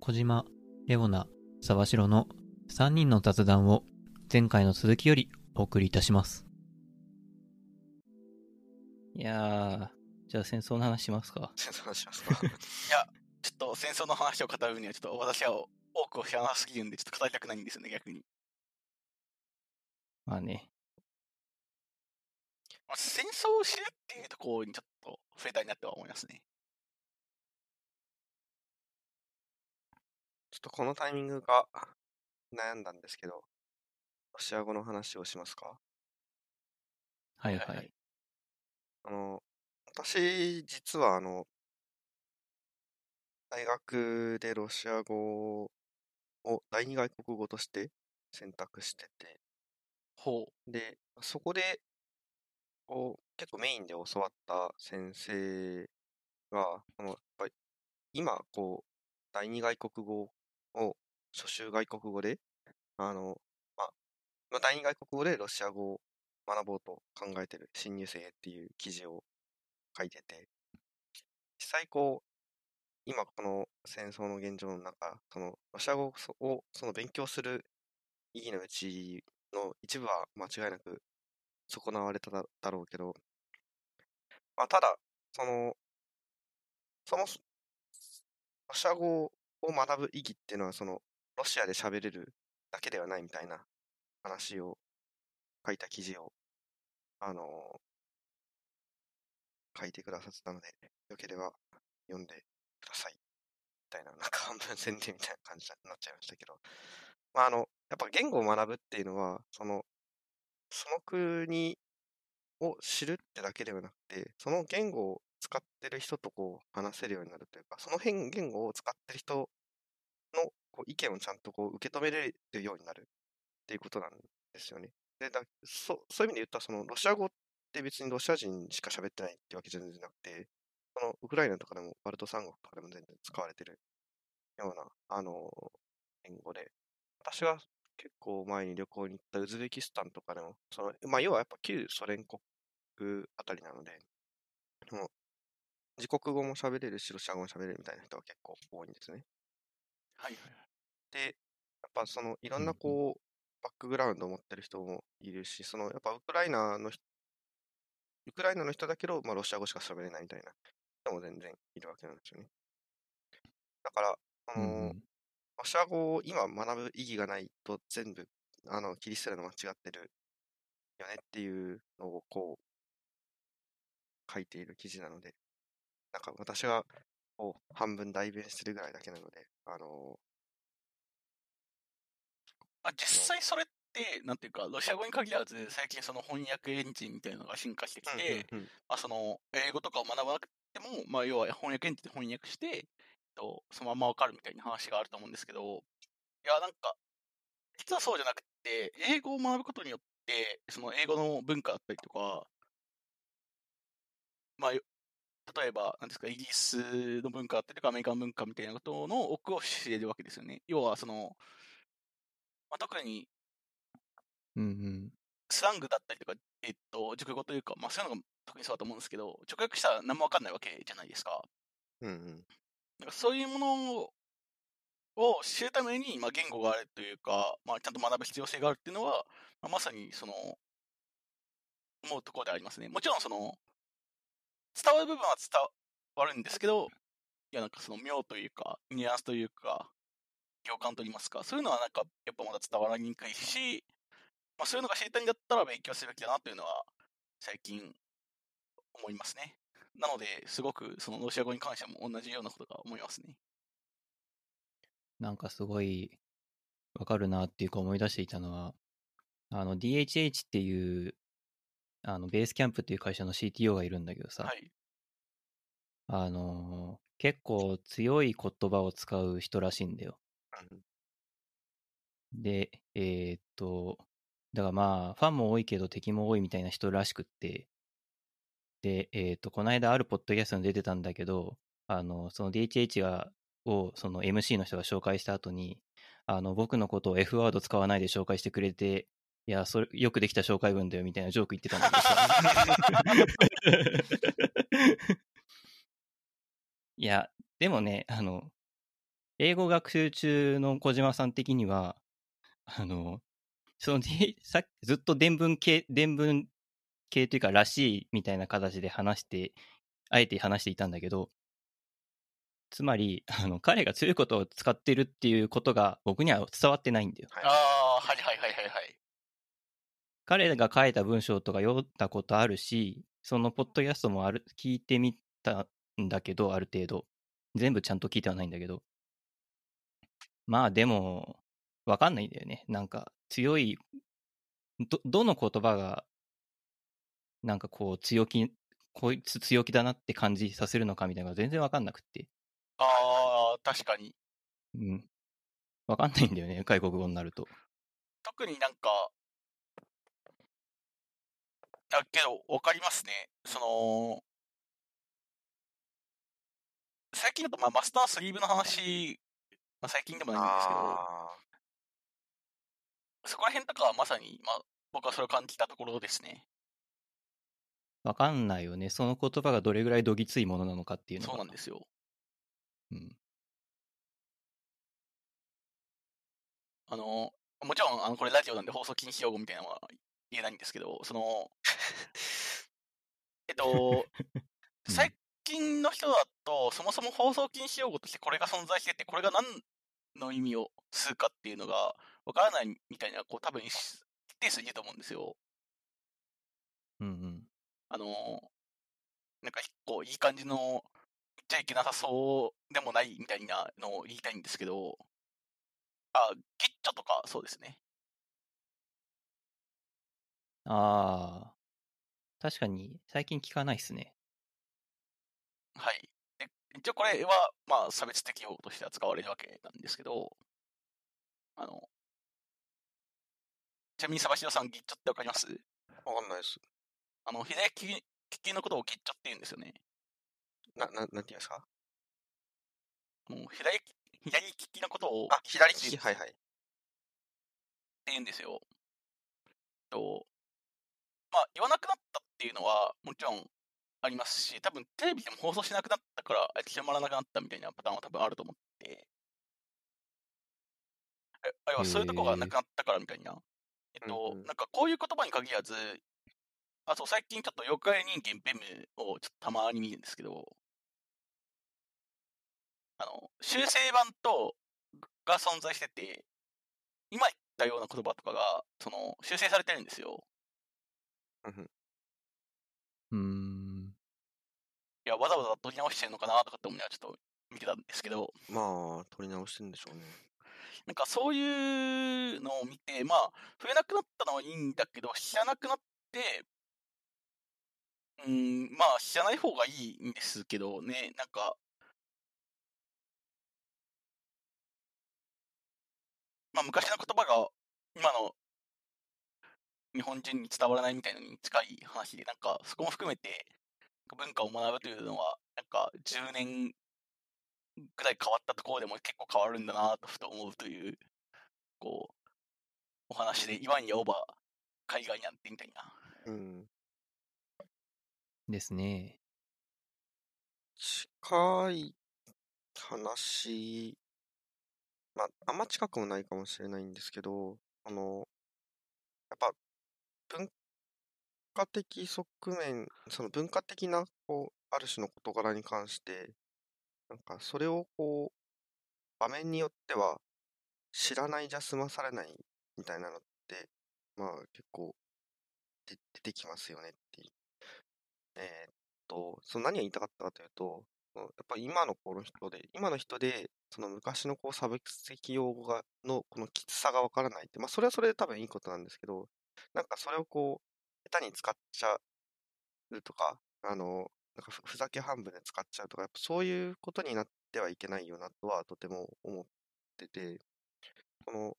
小島、レオナ、沢城の3人の雑談を前回の続きよりお送りいたします。いやー、じゃあ戦争の話しますか。戦争の話しますか？いや、ちょっと戦争の話を語るには、ちょっと私は多くを知らなすぎるんで、ちょっと語りたくないんですよね、逆に。まあね。まあ、戦争を知るっていうところにちょっと触れたいなとは思いますね。ょっとこのタイミングが悩んだんですけど、ロシア語の話をしますか？はいはい。あの、私、実はあの、大学でロシア語を第二外国語として選択してて、ほう。で、そこで、こう、結構メインで教わった先生が、あの、やっぱり、今、こう、第二外国語を初習外国語で、あの、まあ、ま、第二外国語でロシア語を学ぼうと考えてる新入生っていう記事を書いてて、実際こう、今この戦争の現状の中、そのロシア語をその勉強する意義のうちの一部は間違いなく損なわれただろうけど、まあ、ただ、その、そもそロシア語をを学ぶ意義っていうのは、その、ロシアで喋れるだけではないみたいな話を書いた記事を、あの書いてくださってたので、よければ読んでください。みたいな、なんか半分宣伝みたいな感じになっちゃいましたけど、まあ、あの、やっぱ言語を学ぶっていうのは、その、その国を知るってだけではなくて、その言語を使ってる人とこう話せるようになるというか、その辺言語を使ってる人のこう意見をちゃんとこう受け止めれるようになるっていうことなんですよね。でだそそういう意味で言ったら、そのロシア語って別にロシア人しか喋ってないってわけじゃなくて、そのウクライナとかでもバルト三国とかでも全然使われてるような、あの、言語で、私が結構前に旅行に行ったウズベキスタンとかでも、その、まあ、要はやっぱ旧ソ連国あたりなので、その自国語も喋れるし、ロシア語も喋れるみたいな人が結構多いんですね。はいはい。で、やっぱそのいろんなんこう、バックグラウンドを持ってる人もいるし、そのやっぱウクライナの人、ウクライナの人だけど、まあ、ロシア語しか喋れないみたいな人も全然いるわけなんですよね。だから、あの、ロシア語を今学ぶ意義がないと全部、あの、切り捨てるの間違ってるよねっていうのをこう、書いている記事なので、なんか私がこう半分代弁してるぐらいだけなので、あのまあ、実際それって、なんていうか、ロシア語に限らず、最近その翻訳エンジンみたいなのが進化してきて、まあ、その英語とかを学ばなくても、まあ、要は翻訳エンジンで翻訳して、えっと、そのままわかるみたいな話があると思うんですけど、いや、なんか、実はそうじゃなくて、英語を学ぶことによって、その英語の文化だったりとか、まあ、よ例えば、なんですか、イギリスの文化だったりとか、アメリカの文化みたいなことの奥を知れるわけですよね。要は、その、まあ、特にうんうん。スラングだったりとか、えっと、熟語というか、まあ、そういうのが特にそうだと思うんですけど、直訳したら何もわかんないわけじゃないですか。うんうんなんかそういうものをを知るために、まあ、言語があるというか、まあ、ちゃんと学ぶ必要性があるっていうのは、まあ、まさにその、思うところでありますね。もちろんその、伝わる部分は伝わるんですけど、いや、なんかその妙というか、ニュアンスというか、共感といいますか、そういうのはなんか、やっぱまだ伝わりにくいし、まあ、そういうのが知りたいんだったら勉強すべきだなというのは、最近、思いますね。なので、すごくそのロシア語に関しても同じようなことが思いますね。なんかすごいわかるなっていうか思い出していたのは、あの DHH っていう、あのベースキャンプっていう会社の CTO がいるんだけどさ、はい。あのー結構強い言葉を使う人らしいんだよ。で、えーっと、だからまあ、ファンも多いけど敵も多いみたいな人らしくって、で、えーっと、この間あるポッドキャストに出てたんだけど、あの、その DHH が、を、その MC の人が紹介した後に、あの、僕のことを F ワード使わないで紹介してくれて、いや、それ、よくできた紹介文だよみたいなジョーク言ってたんだけどさ。いや、でもね、あの、英語学習中の小島さん的には、あの、その、でさっきずっと伝文系、伝文系というか、らしいみたいな形で話して、あえて話していたんだけど、つまり、あの、彼が強いことを使ってるっていうことが僕には伝わってないんだよ。はいはい。彼が書いた文章とか読んだことあるし、そのポッドキャストもある聞いてみたんだけど、ある程度。全部ちゃんと聞いてはないんだけど。まあでも、わかんないんだよね。なんか強い、ど、どの言葉が、なんかこう強気、こいつ強気だなって感じさせるのかみたいなのが全然わかんなくって。ああ、確かに。うん。わかんないんだよね、外国語になると。特になんか、だけど、わかりますね。その、最近だと、まあ、マスタースリーブの話、まあ、最近でもないんですけど、あそこら辺とかはまさに、まあ、僕はそれを感じたところですね。わかんないよね。その言葉がどれぐらいどぎついものなのかっていうのが。そうなんですよ。うん。あの、もちろん、あの、これラジオなんで放送禁止用語みたいなのは言えないんですけど、その、えっと、うん最近の人だと、そもそも放送禁止用語としてこれが存在してて、これが何の意味をするかっていうのがわからないみたいな、こう、多分、一定数いると思うんですよ。うんうん。あの、なんか、こう、いい感じの、言っちゃいけなさそうでもないみたいなのを言いたいんですけど、あ、ギッチョとか、そうですね。ああ。確かに、最近聞かないっすね。はい。で一応これは、まあ、差別的用語としては使われるわけなんですけど、あの、ちなみに、サバシロさん、ギッチョってわかります？あ、わかんないです。あの、左利き利きのことをギッチョって言うんですよね。な、な、なんて言うんですか？あの左利き左利きのことをあ、左利きはいはい。て言うんですよ。と、まあ、言わなくなったっていうのは、もちろんありますし、多分テレビでも放送しなくなったから、あ広まらなくなったみたいなパターンは多分あると思って、えあるいはそういうとこがなくなったからみたいな。えっと、うんうんなんかこういう言葉に限らず、あと最近ちょっと妖怪人間ベムをちょっとたまに見るんですけど、あの、修正版と、が存在してて、今言ったような言葉とかが、その、修正されてるんですよ。うーん。いや、わざわざ取り直してるのかなとかって思いながらちょっと見てたんですけど、まあ、取り直してんでしょうね。なんかそういうのを見て、まあ、増えなくなったのはいいんだけど、知らなくなって、うーん、まあ、知らない方がいいんですけどね、なんか、まあ、昔の言葉が今の日本人に伝わらないみたいなのに近い話で、なんか、そこも含めて、文化を学ぶというのは、なんか、10年ぐらい変わったところでも結構変わるんだなとふと思うという、こう、お話で、言わんやおば、海外なんてみたいな。うん。ですね。近い話、まあ、あんま近くもないかもしれないんですけど、あの、やっぱ、文化的側面、その文化的な、こう、ある種の事柄に関して、なんか、それをこう、場面によっては、知らないじゃ済まされないみたいなのって、まあ、結構、出てきますよねっていう。えーっと、その何が言いたかったかというと、やっぱり今のこの人で、今の人で、その昔のこう差別的用語が、のこのきつさがわからないって、まあそれはそれで多分いいことなんですけど、なんかそれをこう、下手に使っちゃうとか、あの、なんかふざけ半分で使っちゃうとか、やっぱそういうことになってはいけないよなとはとても思ってて、この、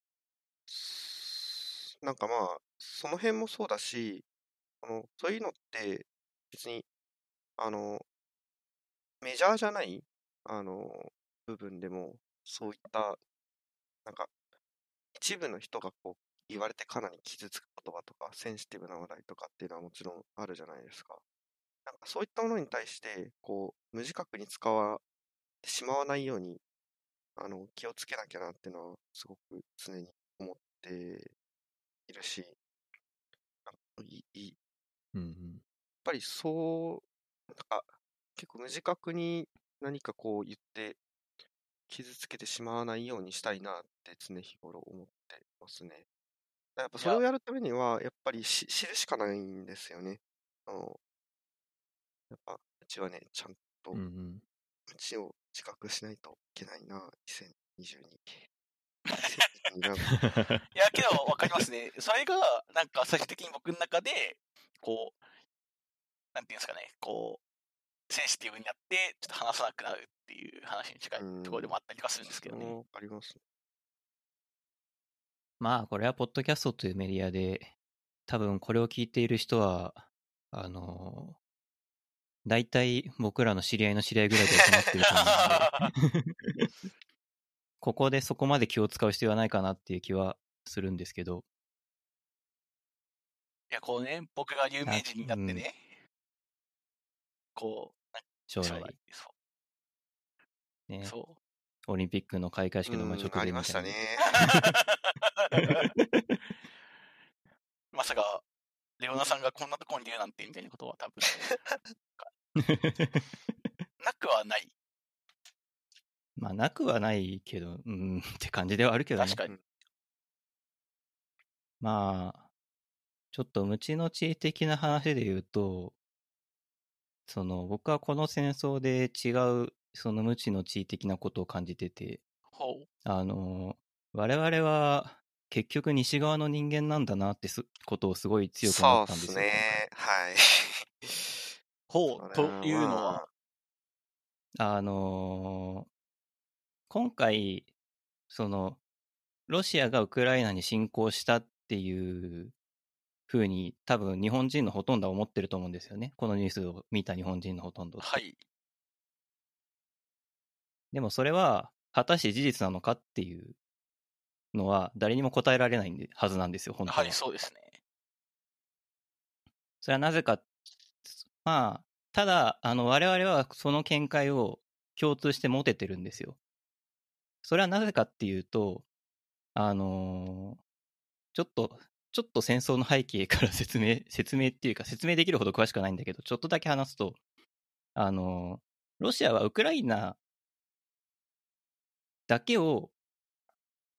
なんかまあ、その辺もそうだし、あの、そういうのって別に、あの、メジャーじゃない、あの、部分でも、そういった、なんか、一部の人がこう、言われてかなり傷つく言葉とか、センシティブな話題とかっていうのはもちろんあるじゃないですか。なんかそういったものに対して、こう、無自覚に使わしまわないように、あの、気をつけなきゃなっていうのは、すごく常に思っているし、あいいいやっうんうん。ぱりそう、なんか、結構無自覚に何かこう言って、傷つけてしまわないようにしたいなって常日頃思ってますね。やっぱそれをやるためには、やっぱりし知るしかないんですよね。あの、やっぱ、うちはね、ちゃんとうんうん。うちを自覚しないといけないな、2022。2022なんだいや、けど、わかりますね。それが、なんか、最終的に僕の中で、こう、なんていうんですかね、こう、センシティブになって、ちょっと話さなくなるっていう話に近いところでもあったりはするんですけどね。わかります。まあ、これはポッドキャストというメディアで、多分これを聞いている人は、あの、大体僕らの知り合いの知り合いぐらいで収まってると思うんで、ここでそこまで気を使う必要はないかなっていう気はするんですけど、いや、こうね、僕が有名人になってね、こう、将来そね。う、、そオリンピックの開会式の前直うんありましたね。。まさか、レオナさんがこんなところにいるなんてみたいなことは多分、なくはない。まあ、なくはないけど、うん、って感じではあるけどね確。かに。まあ、ちょっと無知の知的な話で言うと、その、僕はこの戦争で違う、その無知の知的なことを感じてて、ほう。あの、我々は結局西側の人間なんだなってすことをすごい強く思ったんですよ。ですね。はい。ほう、というのまは、あの今回、その、ロシアがウクライナに侵攻したっていうふうに、多分日本人のほとんどは思ってると思うんですよね。このニュースを見た日本人のほとんど。はい。でもそれは、果たして事実なのかっていうのは、誰にも答えられないはずなんですよ、本当は。はい、そうですね。それはなぜか、まあ、ただ、あの、我々はその見解を共通して持ててるんですよ。それはなぜかっていうと、あのーちょっと、ちょっと戦争の背景から説明、説明っていうか、説明できるほど詳しくはないんだけど、ちょっとだけ話すと、あのーロシアはウクライナだけを、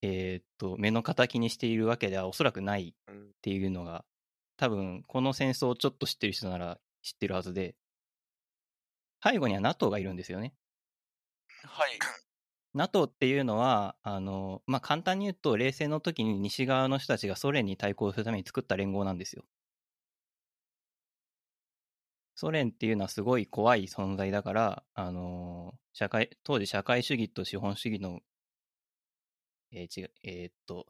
えーっと、目の敵にしているわけではおそらくないうんっていうのが、多分この戦争をちょっと知ってる人なら知ってるはずで、背後には NATO がいるんですよね。はい。NATO っていうのは、あの、まあ、簡単に言うと、冷戦の時に西側の人たちがソ連に対抗するために作った連合なんですよ。ソ連っていうのはすごい怖い存在だから、あの社会、当時社会主義と資本主義の、えー違、えーっと、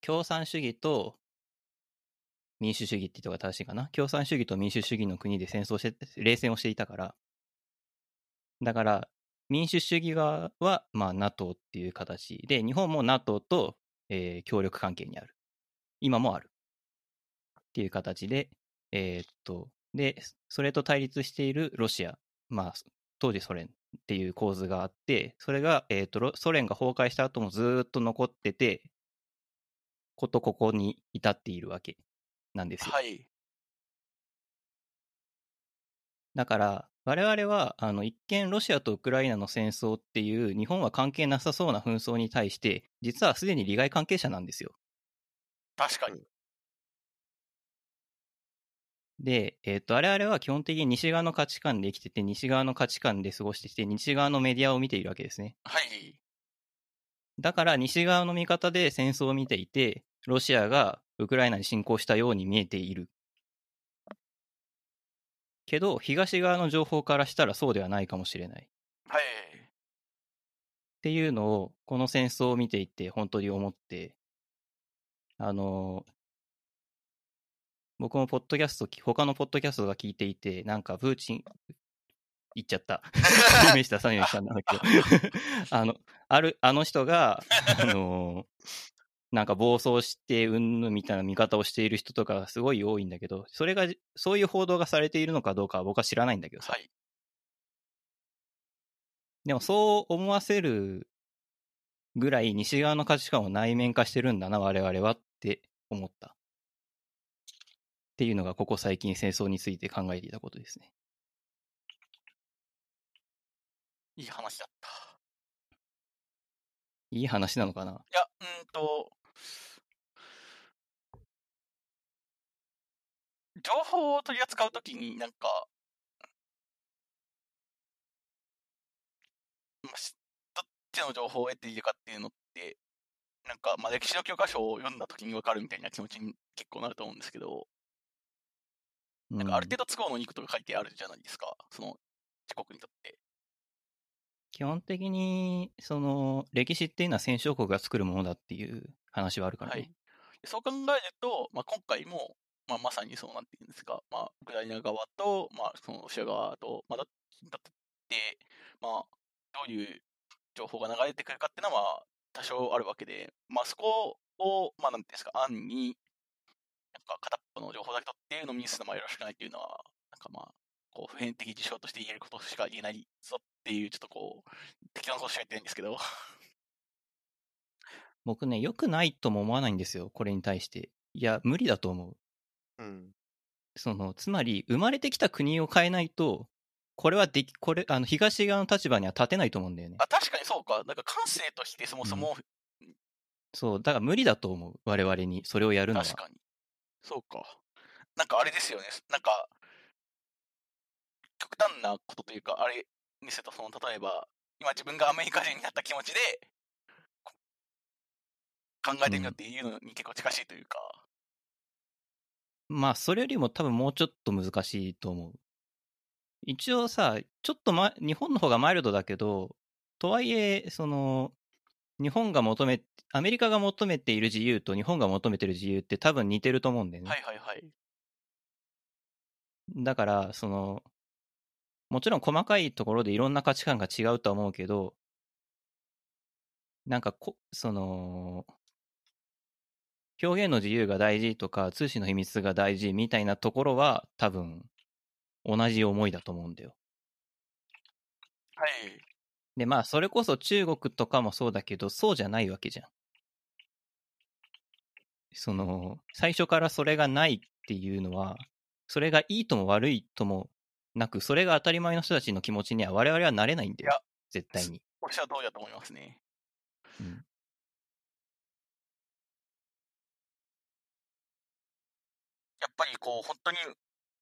共産主義と民主主義って言った方が正しいかな？共産主義と民主主義の国で戦争して、冷戦をしていたから、だから、民主主義側は、まあ、NATO っていう形で、日本も NATO と、えー協力関係にある。今もある。っていう形で、えーっと、で、それと対立しているロシア、まあ、当時ソ連っていう構図があって、それが、えーっと、ロソ連が崩壊した後もずーっと残ってて、ことここに至っているわけなんですよ。はい。だから、我々は、あの、一見ロシアとウクライナの戦争っていう、日本は関係なさそうな紛争に対して、実はすでに利害関係者なんですよ。確かに。で、えっ、と、我々は基本的に西側の価値観で生きてて、西側の価値観で過ごしてきて、西側のメディアを見ているわけですね。はい。だから、西側の見方で戦争を見ていて、ロシアがウクライナに侵攻したように見えている。けど、東側の情報からしたらそうではないかもしれない。はい。っていうのを、この戦争を見ていて、本当に思って、あの、僕もポッドキャスト、他のポッドキャストが聞いていて、なんか、プーチン、言っちゃった。イメージ出さないようにしたんだけど、あの、ある、あの人が、あの、なんか暴走して、うんぬんみたいな見方をしている人とかがすごい多いんだけど、それが、そういう報道がされているのかどうかは僕は知らないんだけどさ。はい。でもそう思わせるぐらい西側の価値観を内面化してるんだな、我々はって思った。っていうのがここ最近戦争について考えていたことですね。いい話だった。いい話なのかな？いや、うーんと、情報を取り扱うときになんか、どっちの情報を得ているかっていうのって、なんか、まあ、歴史の教科書を読んだときに分かるみたいな気持ちに結構なると思うんですけど、なんかある程度都合のいいことが書いてあるじゃないですか、その自国にとって。基本的に、その、歴史っていうのは戦勝国が作るものだっていう話はあるからね。はい。でそう考えると、まあ、今回も、まあ、まさにそうなんていうんですか、まあ、ウクライナ側と、まあ、そのロシア側と、まあ、だだって、まあ、どういう情報が流れてくるかっていうのは、まあ、多少あるわけで、まあ、そこを、まあ、なんていうんですか、案に、なんか片っぽの情報だけ取って飲みにするのはよろしくないっていうのは、なんかまあ、こう、普遍的事象として言えることしか言えないぞっていう、ちょっとこう、適当なことしか言ってないんですけど、僕ね、良くないとも思わないんですよ、これに対して。いや、無理だと思う。うん。その、つまり、生まれてきた国を変えないと、これはでき、これ、あの、東側の立場には立てないと思うんだよねあ、。確かにそうか、なんか感性としてそもそも、そう、だから無理だと思う、我々に、それをやるのは。確かに。そうか。なんかあれですよね。なんか、極端なことというか、あれにせと、その、例えば、今自分がアメリカ人になった気持ちで、こ考えてみようっていうのに結構近しいというか、まあ、それよりも多分もうちょっと難しいと思う。一応さ、ちょっとま、日本の方がマイルドだけど、とはいえ、その、日本が求め、アメリカが求めている自由と日本が求めてる自由って多分似てると思うんだよね。はいはいはい。だから、その、もちろん細かいところでいろんな価値観が違うとは思うけど、なんかこ、その、表現の自由が大事とか、通信の秘密が大事みたいなところは、多分、同じ思いだと思うんだよ。はい。で、まあ、それこそ中国とかもそうだけど、そうじゃないわけじゃん。その、最初からそれがないっていうのは、それがいいとも悪いともなく、それが当たり前の人たちの気持ちには我々はなれないんだよ。絶対に。おっしゃる通りだと思いますね。うんやっぱりこう、本当に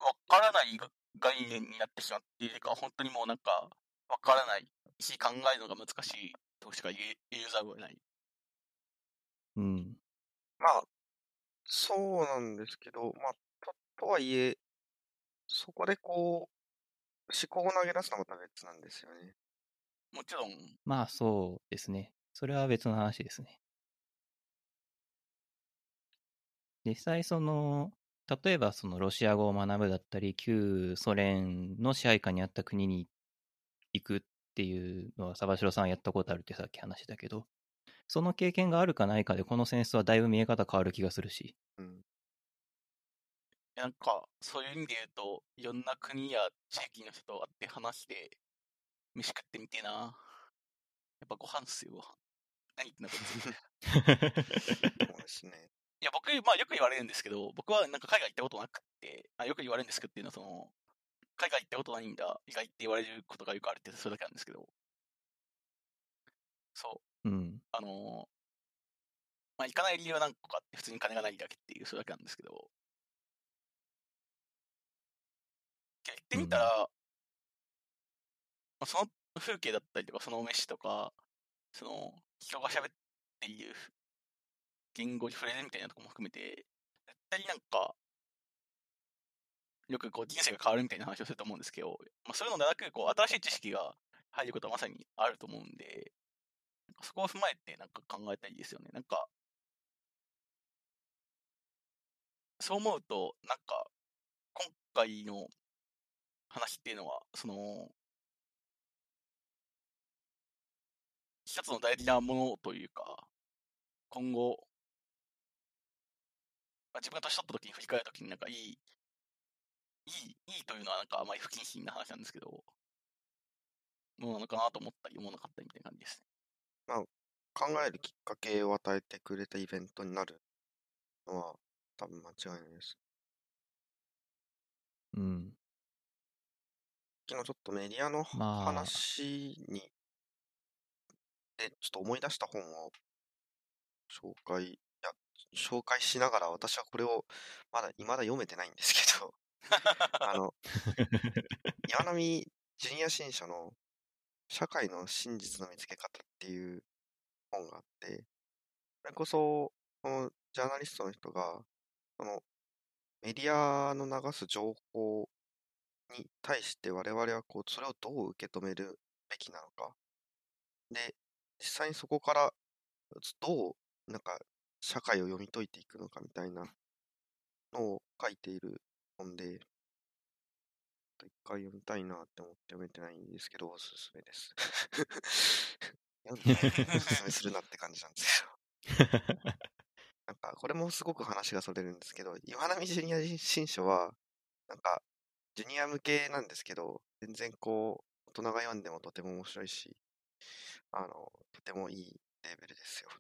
わからない概念になってしまっているか、本当にもうなんか、わからないし、考えるのが難しいとしか言えざるを得ない。うん。まあ、そうなんですけど、まあ、と、とはいえ、そこでこう、思考を投げ出すのはまた別なんですよね。もちろん、まあ、そうですね。それは別の話ですね。実際、その、例えばそのロシア語を学ぶだったり、旧ソ連の支配下にあった国に行くっていうのは、サバシロさんはやったことあるってさっき話だけど、その経験があるかないかで、この戦争はだいぶ見え方変わる気がするし。うん。なんか、そういう意味で言うと、いろんな国や地域の人と会って話して、飯食ってみてえな。やっぱご飯っすよ、ご飯。何言ってんだこいつ。いや、僕、まあよく言われるんですけど、僕はなんか海外行ったことなくって、あよく言われるんですけどっていうのは、その、海外行ったことないんだ、意外って言われることがよくあるって、それだけなんですけど、そう、うん。あのーまあ行かない理由は何個かあって、普通に金がないだけっていう、それだけなんですけど、行ってみたら、まあ、その風景だったりとか、その飯とか、その、人が喋っている言語に触れるみたいなところも含めて、絶対になんか、よくこう人生が変わるみたいな話をすると思うんですけど、まあ、そういうのではなく、こう新しい知識が入ることはまさにあると思うんで、そこを踏まえてなんか考えたいですよね。なんか、そう思うと、なんか、今回の話っていうのは、その、一つの大事なものというか、今後、まあ、自分が年取った時に振り返る時になんかいい、いい、いいというのはなんかあまり不謹慎な話なんですけど、ものなのかなと思ったり思わなかったりみたいな感じですね。考えるきっかけを与えてくれたイベントになるのは多分間違いないです。うん。昨日ちょっとメディアのまあ話に、で、ちょっと思い出した本を紹介、いや、紹介しながら私はこれをまだ、未だ読めてないんですけど、あの、岩波ジュニア新書の社会の真実の見つけ方っていう本があって、それこそ、このジャーナリストの人が、そのメディアの流す情報に対して我々はこう、それをどう受け止めるべきなのか。で、実際にそこからどう、なんか、社会を読み解いていくのかみたいなのを書いている本で、一回読みたいなって思って読めてないんですけど、おすすめです。読んでおすすめするなって感じなんですけど。なんか、これもすごく話がそれるんですけど、岩波ジュニア新書は、なんか、ジュニア向けなんですけど、全然こう、大人が読んでもとても面白いし、あの、とてもいいレベルですよ。こ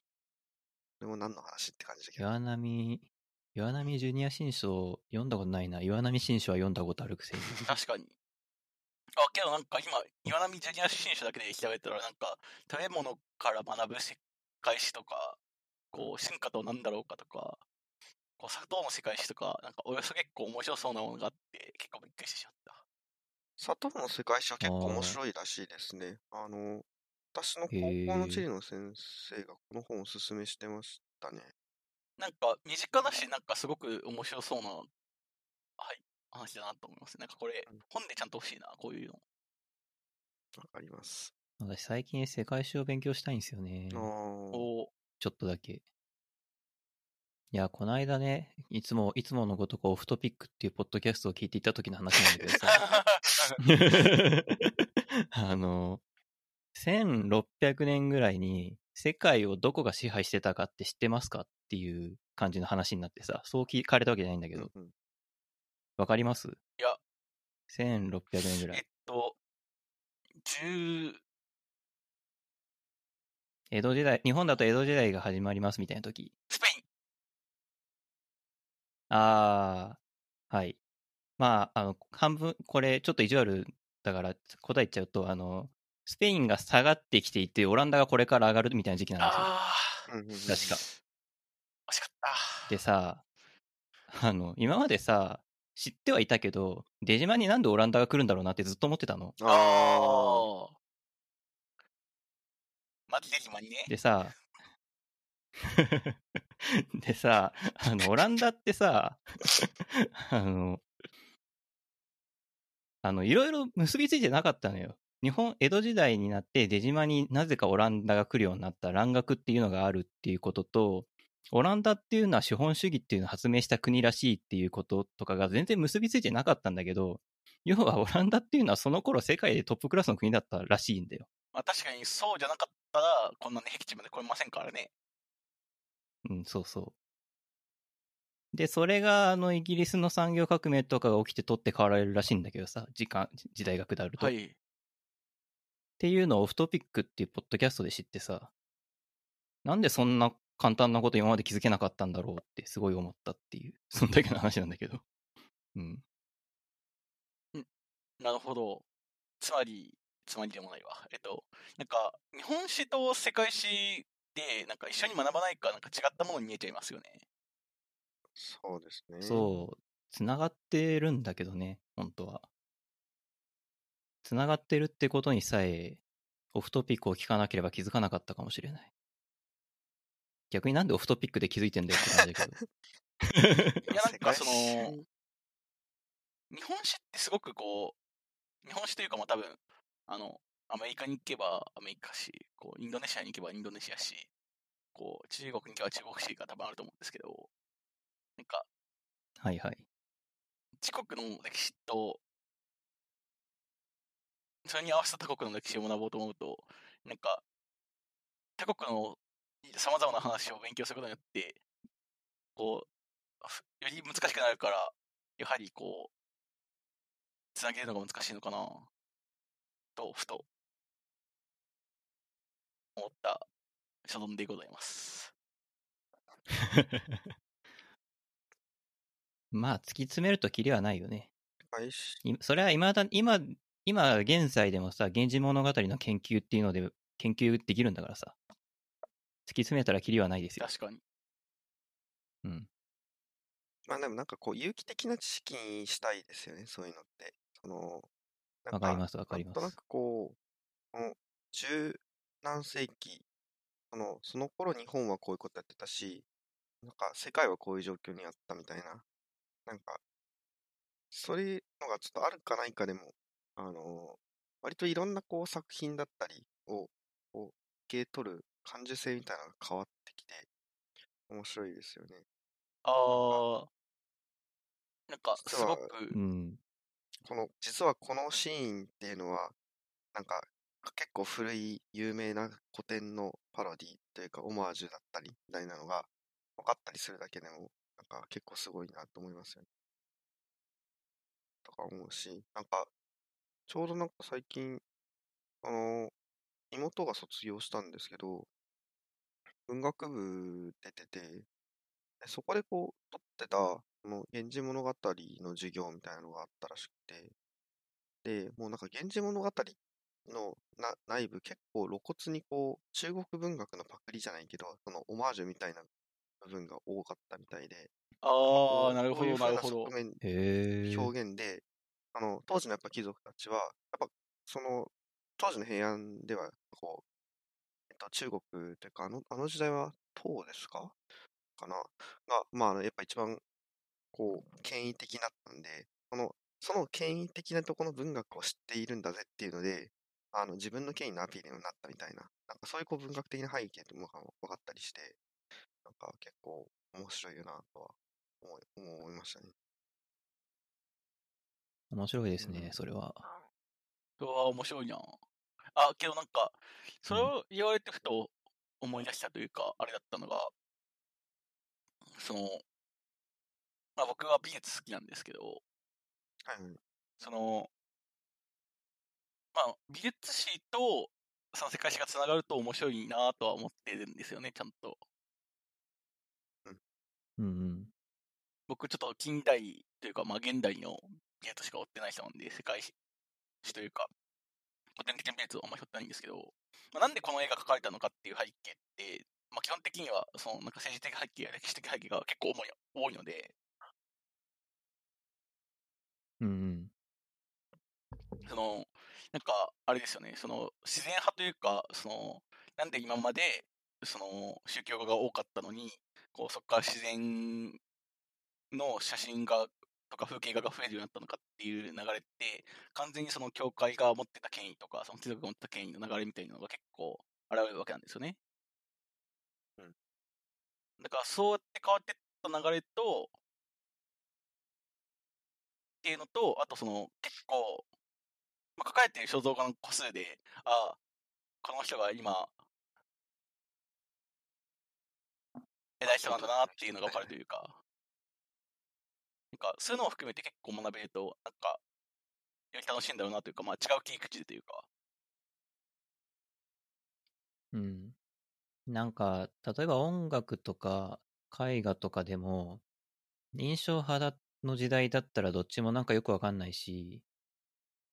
れも何の話って感じだけど。岩波、岩波ジュニア新書読んだことないな。岩波新書は読んだことあるくせに。確かに。あ、けどなんか今、岩波ジュニア新書だけで調べたら、なんか、食べ物から学ぶ世界史とか、こう、進化とは何だろうかとか、こう、砂糖の世界史とか、なんか、およそ結構面白そうなものがあって、結構びっくりしてしまった。砂糖の世界史は結構面白いらしいですね。あの、私の高へ校のー地理の先生がこの本をおすすめしてましたね。なんか、身近だし、なんかすごく面白そうな、はい、話だなと思います。なんかこれうん、本でちゃんと欲しいな、こういうの。わかります。私最近世界史を勉強したいんですよねおーちょっとだけ。いや、この間ね、いつも、いつものごとくオフトピックっていうポッドキャストを聞いていた時の話なんだけどさ。あの、1600年ぐらいに世界をどこが支配してたかって知ってますか？っていう感じの話になってさ、そう聞かれたわけじゃないんだけど、うんうんわかります？いや、?1600 年ぐらえっい。と、10、江戸時代、日本だと江戸時代が始まりますみたいな時。スペインあー、はい。まあ、あの、半分、これちょっと意地悪だから答えちゃうと、あの、スペインが下がってきていて、オランダがこれから上がるみたいな時期なんですよ。確か。ー、惜しかった。でさ、あの、今までさ、知ってはいたけど、出島になんでオランダが来るんだろうなってずっと思ってたの。あああ。マジで今にね。でさ、でさ、あの、オランダってさ、あの、あの、いろいろ結びついてなかったのよ。日本、江戸時代になって出島になぜかオランダが来るようになった蘭学っていうのがあるっていうことと、オランダっていうのは資本主義っていうのを発明した国らしいっていうこととかが全然結びついてなかったんだけど、要は オランダっていうのはその頃世界でトップクラスの国だったらしいんだよ。まあ確かにそうじゃなかったら、こんなね、僻地まで来れませんからね。うん、そうそう。で、それが、あの、イギリスの産業革命とかが起きて取って代わられるらしいんだけどさ、時間、時代が下ると。っはい。ていうのをオフトピックっていうポッドキャストで知ってさ、なんでそんな簡単なこと今まで気づけなかったんだろうってすごい思ったっていう、そんだけの話なんだけど。うん。なるほど。つまり、つまりでもないわ。えっと、なんか、日本史と世界史で、なんか一緒に学ばないか、なんか違ったものに見えちゃいますよね。そうですね。そう、つながってるんだけどね、本当は。つながってるってことにさえ、オフトピックを聞かなければ気づかなかったかもしれない。逆になんでオフトピックで気づいてんだよって感じだけど。いや、なんかその、日本史ってすごくこう、日本史というかまあ多分、あの、アメリカに行けばアメリカ史、こう、インドネシアに行けばインドネシア史、こう、中国に行けば中国史が多分あると思うんですけど、なんか、はいはい。自国の歴史と、それに合わせた他国の歴史を学ぼうと思うと、なんか、他国の様々な話を勉強することによって、こう、ふより難しくなるから、やはりこう、つなげるのが難しいのかな、と、ふと、思った所存でございます。まあ、突き詰めるとキリはないよね。いそれは今だ、今、今現在でもさ、源氏物語の研究っていうので、研究できるんだからさ。突き詰めたらキリはないですよ。確かに。うん。まあでもなんかこう有機的な知識にしたいですよね、そういうのって。その、なんわかりますわかりますなんとなくこう、この十何世紀、その、その頃日本はこういうことやってたし、なんか世界はこういう状況にあったみたいな、なんか、そういうのがちょっとあるかないかでも、あの、割といろんなこう作品だったりを、こう、受け取る感受性みたいなのが変わってきて、面白いですよね。あー、なんか、すごく、うん。この、実はこのシーンっていうのは、なんか、結構古い有名な古典のパロディというか、オマージュだったり、みたいなのが分かったりするだけでも、なんか結構すごいなと思いますよね。とか思うし、なんか、ちょうどなんか最近、あの、妹が卒業したんですけど、文学部出てて、でそこでこう、撮ってた、この源氏物語の授業みたいなのがあったらしくて、で、もうなんか源氏物語のな内部結構露骨にこう、中国文学のパクリじゃないけど、そのオマージュみたいな部分が多かったみたいで、あー、こうなるほど、なるほど。表現で、あの、当時のやっぱ貴族たちは、やっぱその、当時の平安では、こう、えっと、中国というか、あの、あの時代は唐ですか？かな？が、まああの、やっぱ一番、こう、権威的だったんで、その、その権威的なところの文学を知っているんだぜっていうので、あの、自分の権威のアピールになったみたいな、なんかそういうこう文学的な背景とものが分かったりして、なんか結構面白いよなとは思い思いましたね。面白いですね、うんそれは。うわー、面白いな。あ、けどなんか、それを言われてふと思い出したというか、あれだったのが、その、まあ僕は美術好きなんですけど、はいはい。その、まあ美術史とその世界史がつながると面白いなとは思ってるんですよね、ちゃんと。うんうん。僕ちょっと近代というか、まあ現代の美術しか追ってない人なんで、世界史というか、古典的な美術をあんまり追ってないんですけど、まあ、なんでこの絵が描かれたのかっていう背景って、まあ基本的には、そのなんか政治的背景や歴史的背景が結構重い多いので、うんうん。その、なんか、あれですよね、その、自然派というか、その、なんで今まで、その、宗教画が多かったのに、こう、そこから自然の写真画とか風景画が増えるようになったのかっていう流れって、完全にその教会が持ってた権威とか、その貴族が持ってた権威の流れみたいなのが結構現れるわけなんですよね。うん。だから、そうやって変わってった流れと、っていうのと、あとその、結構、まあ、書かれている肖像画の個数で、ああ、この人が今、偉い人なんだなっていうのが分かるというか、なんか、そういうのを含めて結構学べると、なんか、より楽しいんだろうなというか、まあ違う切り口でというか、うん。なんか、例えば音楽とか絵画とかでも、印象派だの時代だったらどっちもなんかよくわかんないし、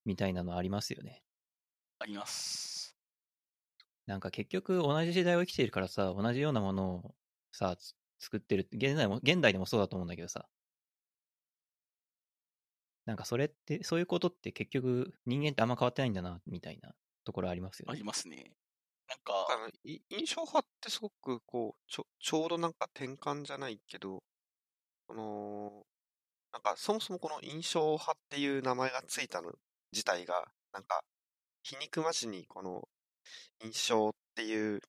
みたいなのありますよね。あります。なんか結局同じ時代を生きているからさ、同じようなものをさ、つ作ってる、現代も、現代でもそうだと思うんだけどさ。なんかそれって、そういうことって結局人間ってあんま変わってないんだな、みたいなところありますよあね。りますね。なんか、あのい印象派ってすごくこうちょ、ちょうどなんか転換じゃないけど、この、なんかそもそもこの印象派っていう名前がついたの自体が、なんか皮肉まじにこの印象っていう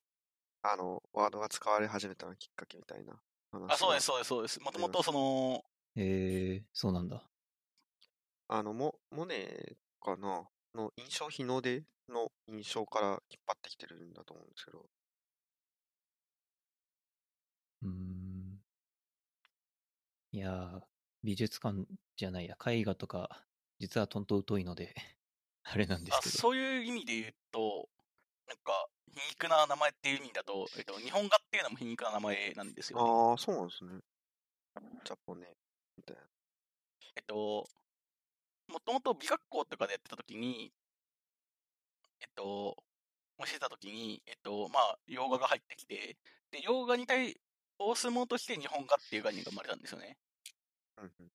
あのワードが使われ始めたのがきっかけみたいな話あ、そうです、がそうです、そうです。もともとその、えー、そうなんだ。あの、モモネかな？の印象日の出の印象から引っ張ってきてるんだと思うんですけど、うーん。いやー、美術館じゃないや、絵画とか、実はとんと疎いので、あれなんですあけど。そういう意味で言うと、なんか、皮肉な名前っていう意味だと、えっと、日本画っていうのも皮肉な名前なんですよ、ね。ああ、そうなんですね。ジャポネ、みたいな。えっと、もともと美学校とかでやってた時に、えっと、教えた時に、えっと、まあ、洋画が入ってきて、で、洋画に対応するものとして日本画っていう概念が生まれたんですよね。うんうん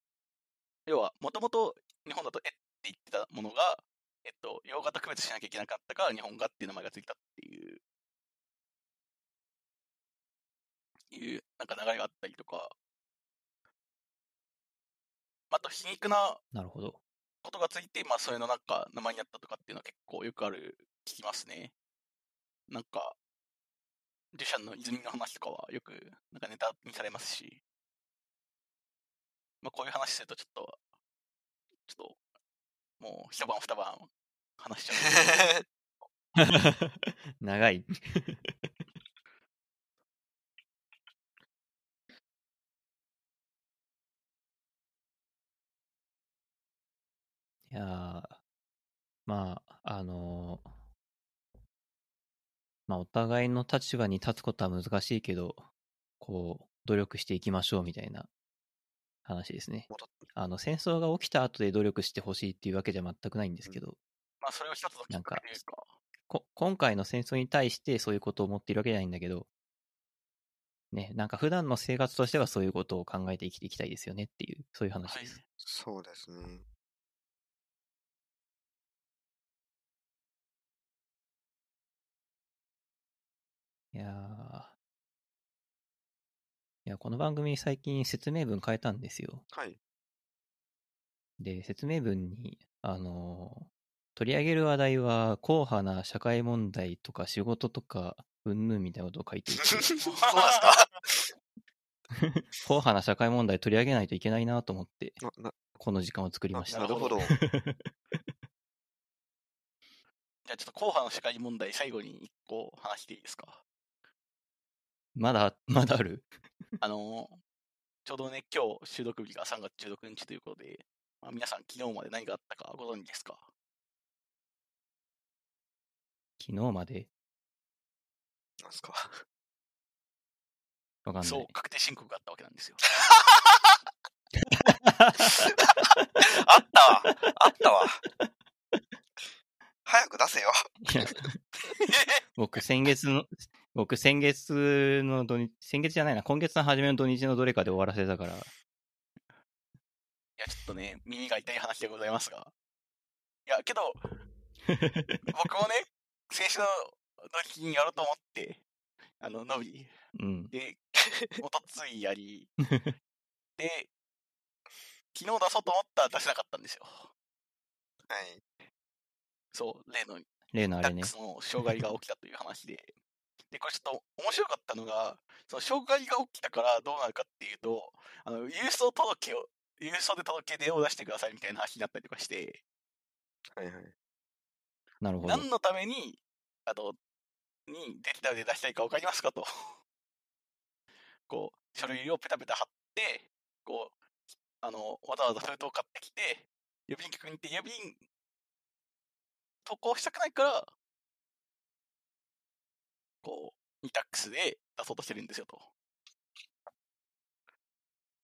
要は、もともと日本だとえって言ってたものが、えっと、洋画と区別しなきゃいけなかったから日本画っていう名前がついたっていう、いう、なんか流れがあったりとか、あと皮肉ななるほど。ことがついて、まあ、それのなんか名前になったとかっていうのは結構よくある、聞きますね。なんか、デュシャンの泉の話とかはよく、なんかネタにされますし、まあ、こういう話するとちょっと、ちょっと、もう一晩二晩話しちゃう。長い。やーまあ、あのーまあ、お互いの立場に立つことは難しいけど、こう、努力していきましょうみたいな話ですね。あの、戦争が起きた後で努力してほしいっていうわけじゃ全くないんですけど、まあ、それを一つのきっかこ今回の戦争に対してそういうことを思っているわけじゃないんだけど、ね、なんか普段の生活としてはそういうことを考えて生きていきたいですよねっていう、そういう話はいです。そうですね。い、やーいや、この番組最近説明文変えたんですよ。はい。で、説明文に、あのー取り上げる話題は、硬派な社会問題とか仕事とか、うんぬんみたいなことを書いていて、そうなんですか？硬派な社会問題取り上げないといけないなと思って、ななこの時間を作りました。なるほど。じゃあちょっと後半の社会問題最後に一個話していいですか？まだ、まだある？あのーちょうどね、今日収録日が3月16日ということで、まあ、皆さん昨日まで何があったかご存知ですか？昨日まで？なんですか？わかんない。そう、確定申告があったわけなんですよ。あったわあったわ早く出せよ。僕、先月の、僕、先月の土日、先月じゃないな、今月の初めの土日のどれかで終わらせたから、いや、ちょっとね、耳が痛い話でございますが。いや、けど、僕もね、先週の土日にやろうと思って、あの、伸び、うん。で、おとついやり、で、昨日出そうと思ったら出せなかったんですよ。はい。そう、例の例のあれねダック。スの障害が起きたという話で。で、これちょっと面白かったのが、その障害が起きたからどうなるかっていうと、あの、郵送届を、郵送で届け出を出してくださいみたいな話になったりとかして、はいはい。なるほど。何のために、あと、にデジタルで出したいか分かりますかと。こう、書類をペタペタ貼って、こう、あの、わざわざ封筒を買ってきて、郵便局に行って郵便、投稿したくないから、こう、ニタックスで出そうとしてるんですよと。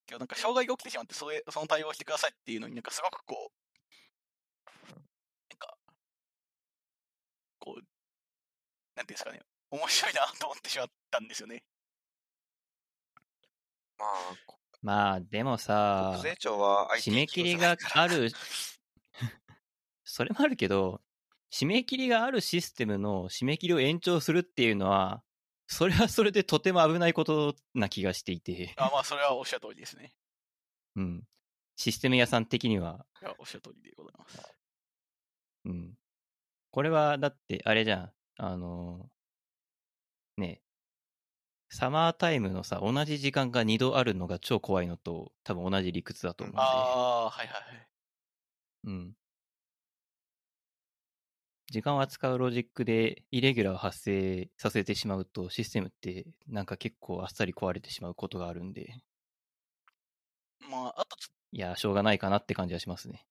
けどなんか障害が起きてしまって、それ、その対応をしてくださいっていうのになんかすごくこう、なんか、こう、なんていうんですかね、面白いなと思ってしまったんですよね。まあ、こまあ、でもさ締め切りが ある、それもあるけど、締め切りがあるシステムの締め切りを延長するっていうのは、それはそれでとても危ないことな気がしていて、あまあ、それはおっしゃる通りですね。うん。システム屋さん的には、いや、おっしゃる通りでございます。うん。これは、だって、あれじゃん。あの、ねサマータイムのさ、同じ時間が2度あるのが超怖いのと、多分同じ理屈だと思うんで。ああ、はいはいはい。うん。時間を扱うロジックでイレギュラーを発生させてしまうと、システムってなんか結構あっさり壊れてしまうことがあるんで、まあ、あといや、しょうがないかなって感じはしますね。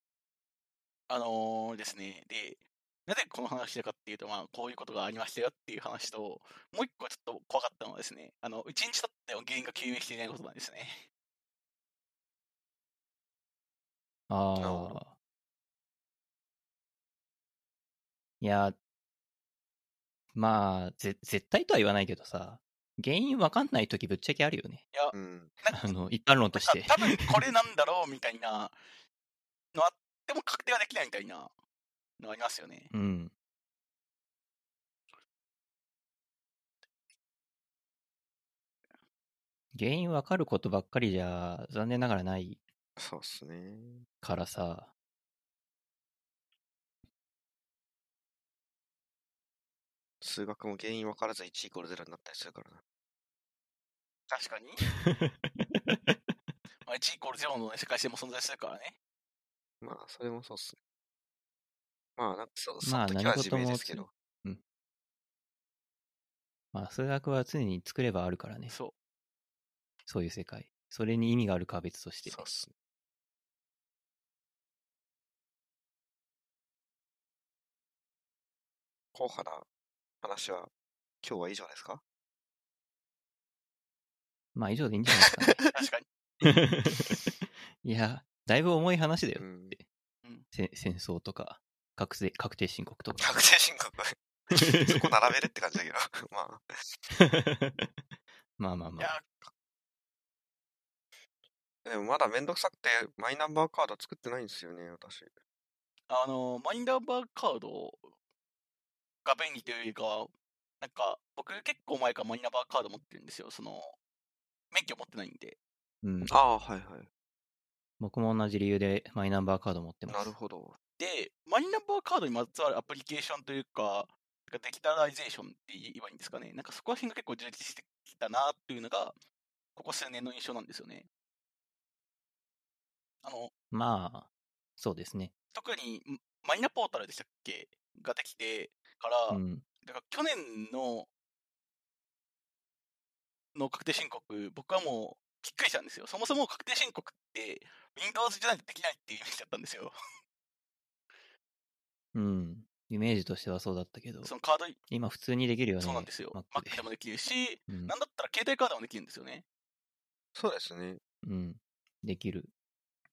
と、あのーですね、で、なぜこの話したかっていうと、まあ、こういうことがありましたよっていう話と、もう一個ちょっと怖かったのはですね、あの、一日経っても原因が究明していないことなんですね。ああ。いや、まあ、ぜ、絶対とは言わないけどさ、原因わかんないときぶっちゃけあるよね。いや、うん。あの、一般論として。多分これなんだろうみたいなのあっても確定はできないみたいなのありますよね。うん。原因わかることばっかりじゃ、残念ながらないそうっすね。からさ、数学も原因分からず1イコール0になったりするからな。確かに？まあ、1イコール0の、ね、世界線も存在するからね。まあ、それもそうっすね。まあ、なんかそ、そまあの時は自何事も明ですけど。まあ、数学は常に作ればあるからね。そう。そういう世界。それに意味があるかは別として。そうっすね。硬派な話は今日は以上ですか？まあ、以上でいいんじゃないですかね。確かに。いや、だいぶ重い話だよ。うん。せ戦争とか、確定確定申告とか。確定申告。そこ並べるって感じだけど。まあ。まあまあまいやあ。、でもまだめんどくさくて、マイナンバーカード作ってないんですよね、私。あの、マイナンバーカードが便利というよりかは、なんか、僕結構前からマイナンバーカード持ってるんですよ。その、免許持ってないんで。うん。ああ、はいはい。僕も同じ理由でマイナンバーカード持ってます。なるほど。で、マイナンバーカードにまつわるアプリケーションというか、なんかデジタライゼーションって言えばいいんですかね。なんかそこら辺が結構充実してきたなっていうのが、ここ数年の印象なんですよね。あの、まあ、そうですね。特にんマイナポータルでしたっけ？ができてから、うん。だから去年の、の確定申告、僕はもうびっくりしたんですよ。そもそも確定申告って、Windows じゃないとできないっていうイメージだったんですよ。うん。イメージとしてはそうだったけど、そのカード、今普通にできるよね。そうなんですよ。Mac でもできるし、うんなんだったら携帯カードもできるんですよね。そうですね。うん。できる。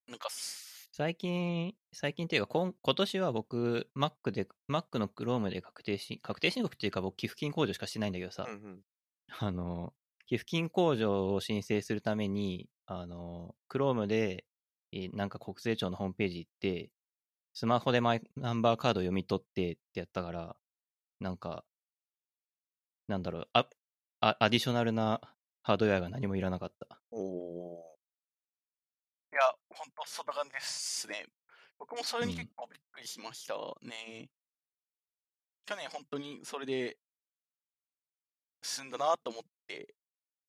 なんかす、最近、最近っていうか、今今年は僕、Mac で、Mac の Chrome で確定し、確定申告っていうか僕、寄付金控除しかしてないんだけどさ、うんうん。あの、寄付金控除を申請するために、あの、Chrome で、えーなんか国税庁のホームページ行って、スマホでマイナンバーカードを読み取ってってやったから、なんか、なんだろう、あ、あアディショナルなハードウェアが何もいらなかった。おおいや、ほんとそんな感じですね。僕もそれに結構びっくりしましたね。去年本当にそれで進んだなと思って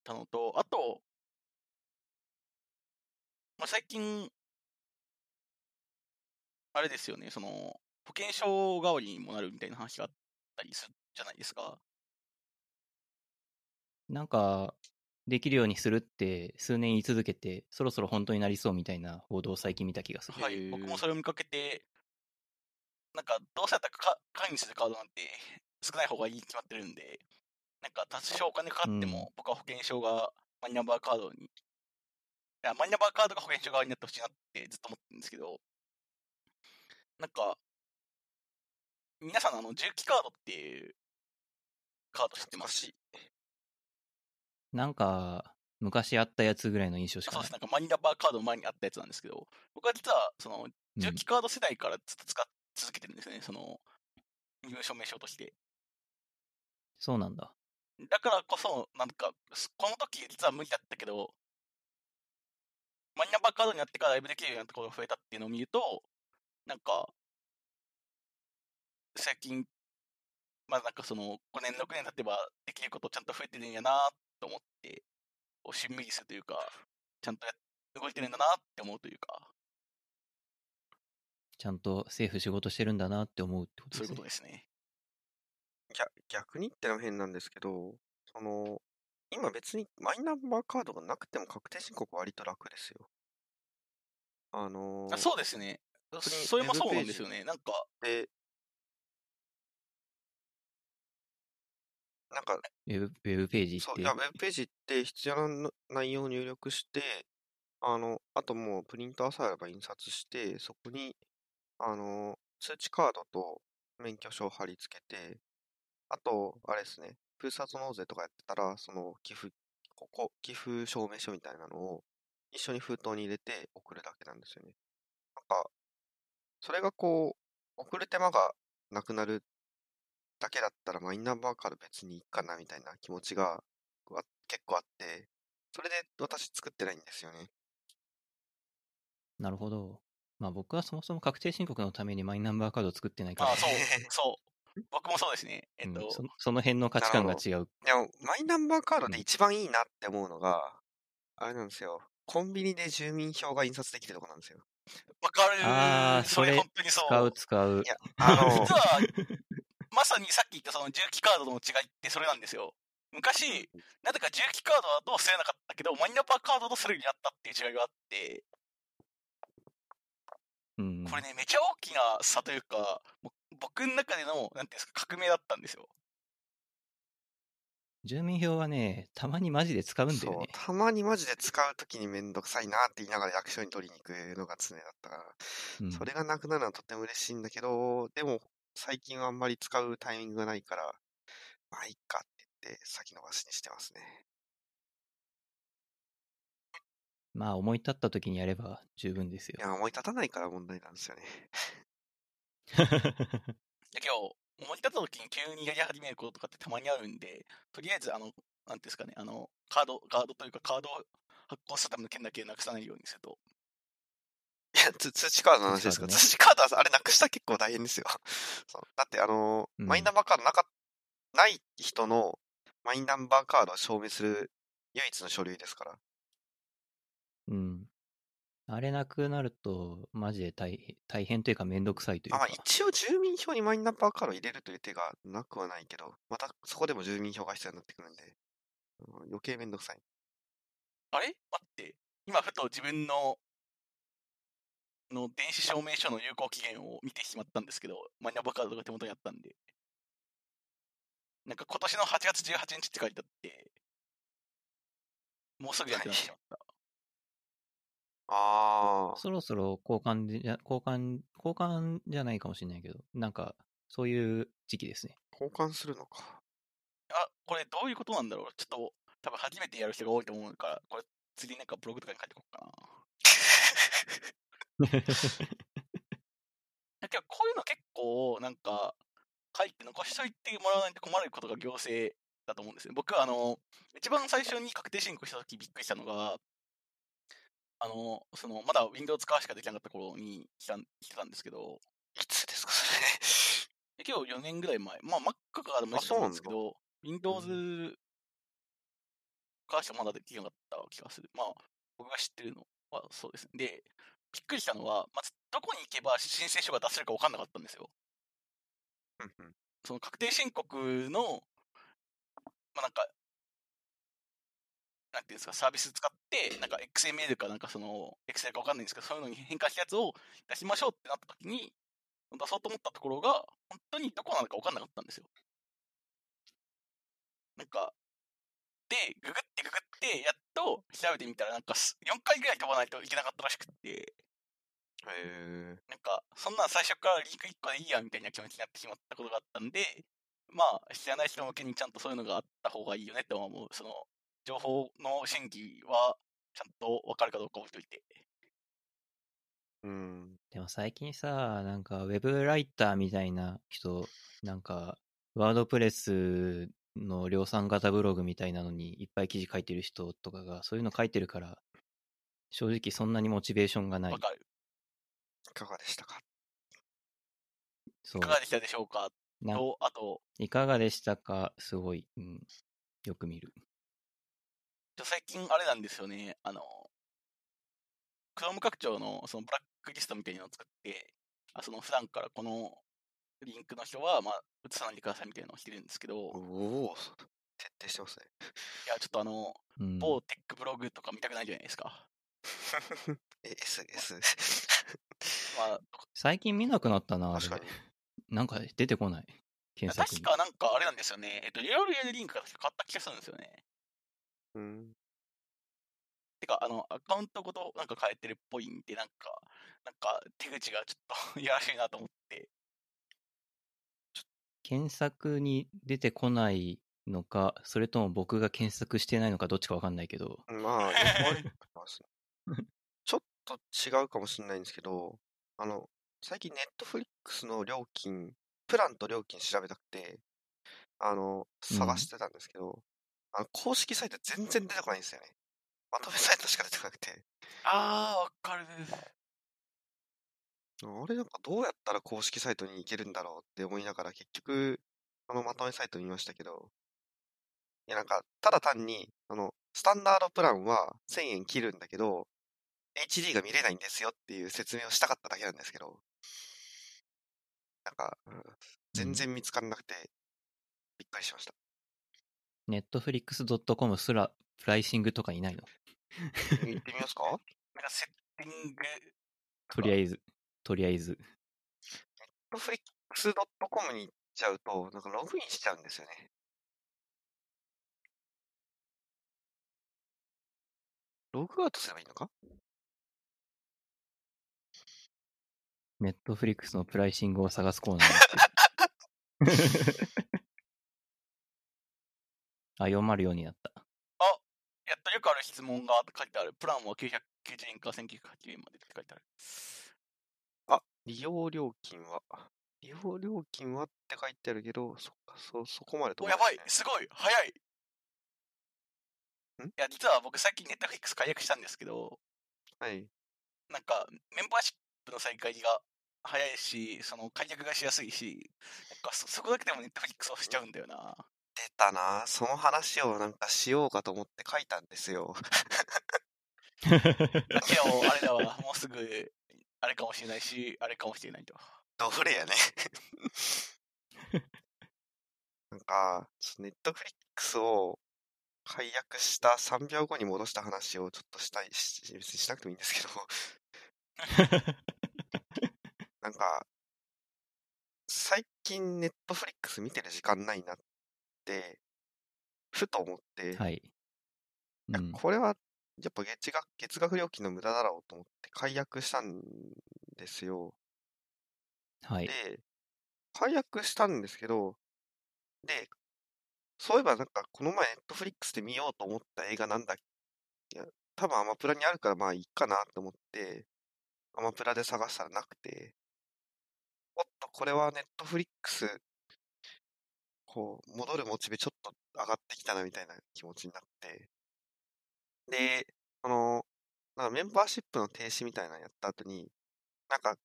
たのと、あと、まあ、最近、あれですよね、その、保険証代わりにもなるみたいな話があったりするじゃないですか。なんか、できるようにするって数年言い続けて、そろそろ本当になりそうみたいな報道を最近見た気がする。はい、僕もそれを見かけて、なんか、どうせやったらか会にするカードなんて少ない方がいいに決まってるんで、なんか、多少お金かかっても、うん。僕は保険証がマイナンバーカードに、いや、マイナンバーカードが保険証側になってほしいなってずっと思ってるんですけど、なんか、皆さん、あの、重機カードっていうカード知ってます懐なんか、昔あったやつぐらいの印象しかないそうです。。なんかマイナンバーカードの前にあったやつなんですけど、僕は実は、その、うん重機カード世代からずっと使っ続けてるんですね、その、身分証明書として。そうなんだ。だからこそ、なんか、すこの時実は無理だったけど、マイナンバーカードになってからライブできるようになったことが増えたっていうのを見ると、なんか、最近、まあなんかその、5年、6年経てばできることちゃんと増えてるんやなと思って、こうしんみりするというか、ちゃんとや動いてるんだなって思うというか、ちゃんと政府仕事してるんだなって思うってことそういうですね。ことですね。逆逆にってのも変なんですけど、その、今別にマイナンバーカードがなくても確定申告割と楽ですよ。あのーあそうですね。それもそうなんですよね。なんか、で、なんか、ウェブウェブページそう、っていや、ウェブページ行って必要な内容を入力して、あの、あともうプリンターさえあれば印刷して、そこに、あの、通知カードと免許証を貼り付けて、あと、あれですね、ふるさと納税とかやってたら、その寄付、ここ、寄付証明書みたいなのを一緒に封筒に入れて送るだけなんですよね。なんか、それがこう、送る手間がなくなるだけだったらマイナンバーカード別にいいかなみたいな気持ちがわ結構あって、それで私作ってないんですよね。なるほど。まあ僕はそもそも確定申告のためにマイナンバーカードを作ってないから、ああ、そう、そう。僕もそうですね。えっと、うんそその辺の価値観が違う。でも、マイナンバーカードうんで一番いいなって思うのが、あれなんですよ。コンビニで住民票が印刷できるとこなんですよ。わかるあーそれそれ本当にそう。使う使うい。や、あの 実、は、まさにさっき言ったその重機カードの違いってそれなんですよ。昔、なぜか重機カードだと吸えなかったけど、マイナンバーカードとするようになったっていう違いがあって、うん、これね、めちゃ大きな差というか、僕の中での、なんていうんですか、革命だったんですよ。住民票はね、たまにマジで使うんだよそうね、。たまにマジで使うときにめんどくさいなって言いながら役所に取りに行くのが常だったから、うんそれがなくなるのはとても嬉しいんだけど、でも最近はあんまり使うタイミングがないから、まあいいかって言って先延ばしにしてますね。まあ思い立った時にやれば十分ですよい。や、思い立たないから問題なんですよね。で今日、思い立った時に急にやり始めることとかってたまにあるんで、とりあえず、あの、なんていうんですかね、あの、カード、カードというかカードを発行するための件だけなくさないようにすると。いや、つ通知カードの話ですか通通知カードはあれなくしたら結構大変ですよ。そうだってあのーうんマイナンバーカードなかない人のマイナンバーカードを証明する唯一の書類ですから。うん。あれなくなると、マジで大大変というかめんどくさいというあまあ、か。一応住民票にマイナンバーカードを入れるという手がなくはないけど、またそこでも住民票が必要になってくるんで、うん余計めんどくさい。あれ？待って、今ふと自分の、の電子証明書の有効期限を見てしまったんですけど、マイナンバーカードが手元にあったんで。なんか今年の8月18日って書いてあって、もうすぐやってなってしまった。ああ、そろそろ交換でじゃ、交換、交換じゃないかもしれないけど、なんか、そういう時期ですね。交換するのか。あ、これどういうことなんだろうちょっと、多分初めてやる人が多いと思うから、これ次なんかブログとかに書いておこうかな。けどこういうの結構、なんか、書いて残しといてもらわないと困ることが行政だと思うんですね。僕はあの、一番最初に確定申告した時びっくりしたのが、あの、その、まだ Windows 化しかできなかった頃に来た来てたんですけど、いつですか、そで 今日4年ぐらい前、まあ Mac からでもいいと思うんですけど、Windows 化しかまだできなかった気がする。まあ、僕が知ってるのはそうですね。で、びっくりしたのは、まずどこに行けば申請書が出せるか分かんなかったんですよ。その確定申告の、まあなんか、なんていうんですか、サービス使って、なんか XML かなんかその、Excel か分かんないんですけど、そういうのに変換したやつを出しましょうってなった時に、出そうと思ったところが、本当にどこなのか分かんなかったんですよ。なんか、で、ググってググって、やっと調べてみたら、なんかす4回ぐらい飛ばないといけなかったらしくって、へえ。なんか、そんなん最初からリンク1個でいいや、みたいな気持ちになってしまったことがあったんで、まあ、知らない人向けにちゃんとそういうのがあった方がいいよねって思う。その、情報の審議は、ちゃんと分かるかどうか置いといて。うん。でも最近さ、なんか、ウェブライターみたいな人、なんか、ワードプレスの量産型ブログみたいなのにいっぱい記事書いてる人とかが、そういうの書いてるから、正直そんなにモチベーションがないわ。かる。いかがでしたか？そういか。がでしたでしょうか？なと、あと、いかがでしたか？すごい、うん、よく見る。最近あれなんですよね、あの、Chrome 拡張のそのブラックリストみたいなのを作って、あその普段からこのリンクの人は、まあ、映さないでくださいみたいなのをしてるんですけど、いおお、徹底してますね。や、ちょっとあの、うん、某テックブログとか見たくないじゃないですか。え、S、S。まあ、最近見なくなったな、確かに。なんか出てこない？検索に。確かなんかあれなんですよね。えっと、リアルやるリンクが確か変わった気がするんですよね。うん。てか、あの、アカウントごとなんか変えてるっぽいんで、なんか、なんか手口がちょっとい やらしいなと思って。検索に出てこないのか、それとも僕が検索してないのかどっちかわかんないけど、まあ。ちょっと違うかもしれないんですけど、あの、最近ネットフリックスの料金、プランと料金調べたくて、あの、探してたんですけど、あの、公式サイト全然出てこないんですよね。まとめサイトしか出てこなくて。あー、わかる。あれなんかどうやったら公式サイトに行けるんだろうって思いながら結局、あのまとめサイト見ましたけど、いやなんか、ただ単に、あの、スタンダードプランは1000円切るんだけど、HD が見れないんですよっていう説明をしたかっただけなんですけど、なんか、うん全然見つからなくて、びっくりしました。netflix.com すらプライシングとかいないの？行ってみますか？なんかセッティング、とりあえず、とりあえず。?netflix.com に行っちゃうと、なんかログインしちゃうんですよね。ログアウトすればいいのか？Netflix のプライシングを探すコーナーになってる あ、404になった。やっとよくある質問が書いてある。プランは990円か1980円までって書いてある。あ、利用料金は、利用料金はって書いてあるけど、そっか、そ、そこまでとお、やばいすごい早いん？いや、実は僕最近ネットフリックス解約したんですけど、はい。なんかメンバーシップの再開が早いし、その解約がしやすいし、なんかそそこだけでもネットフリックスをしちゃうんだよな。出たなその話をなんかしようかと思って書いたんですよ。でも、あれだわ、もうすぐ、あれかもしれないし、あれかもしれないと。どれやね。なんか、ネットフリックスを解約した3秒後に戻した話をちょっとしたいし、別にしなくてもいいんですけど、なんか、最近ネットフリックス見てる時間ないなって、ふと思って、はい。いうやん。これはやっぱ月額月額料金の無駄だろうと思って解約したんですよ。はい。で、解約したんですけど、で、そういえばなんかこの前ネットフリックスで見ようと思った映画なんだっけいや、多分アマプラにあるからまあいいかなと思って、アマプラで探したらなくて、おっと、これはネットフリックス、こう、戻るモチベちょっと上がってきたなみたいな気持ちになって、で、あの、なんかメンバーシップの停止みたいなのやった後に、なんか、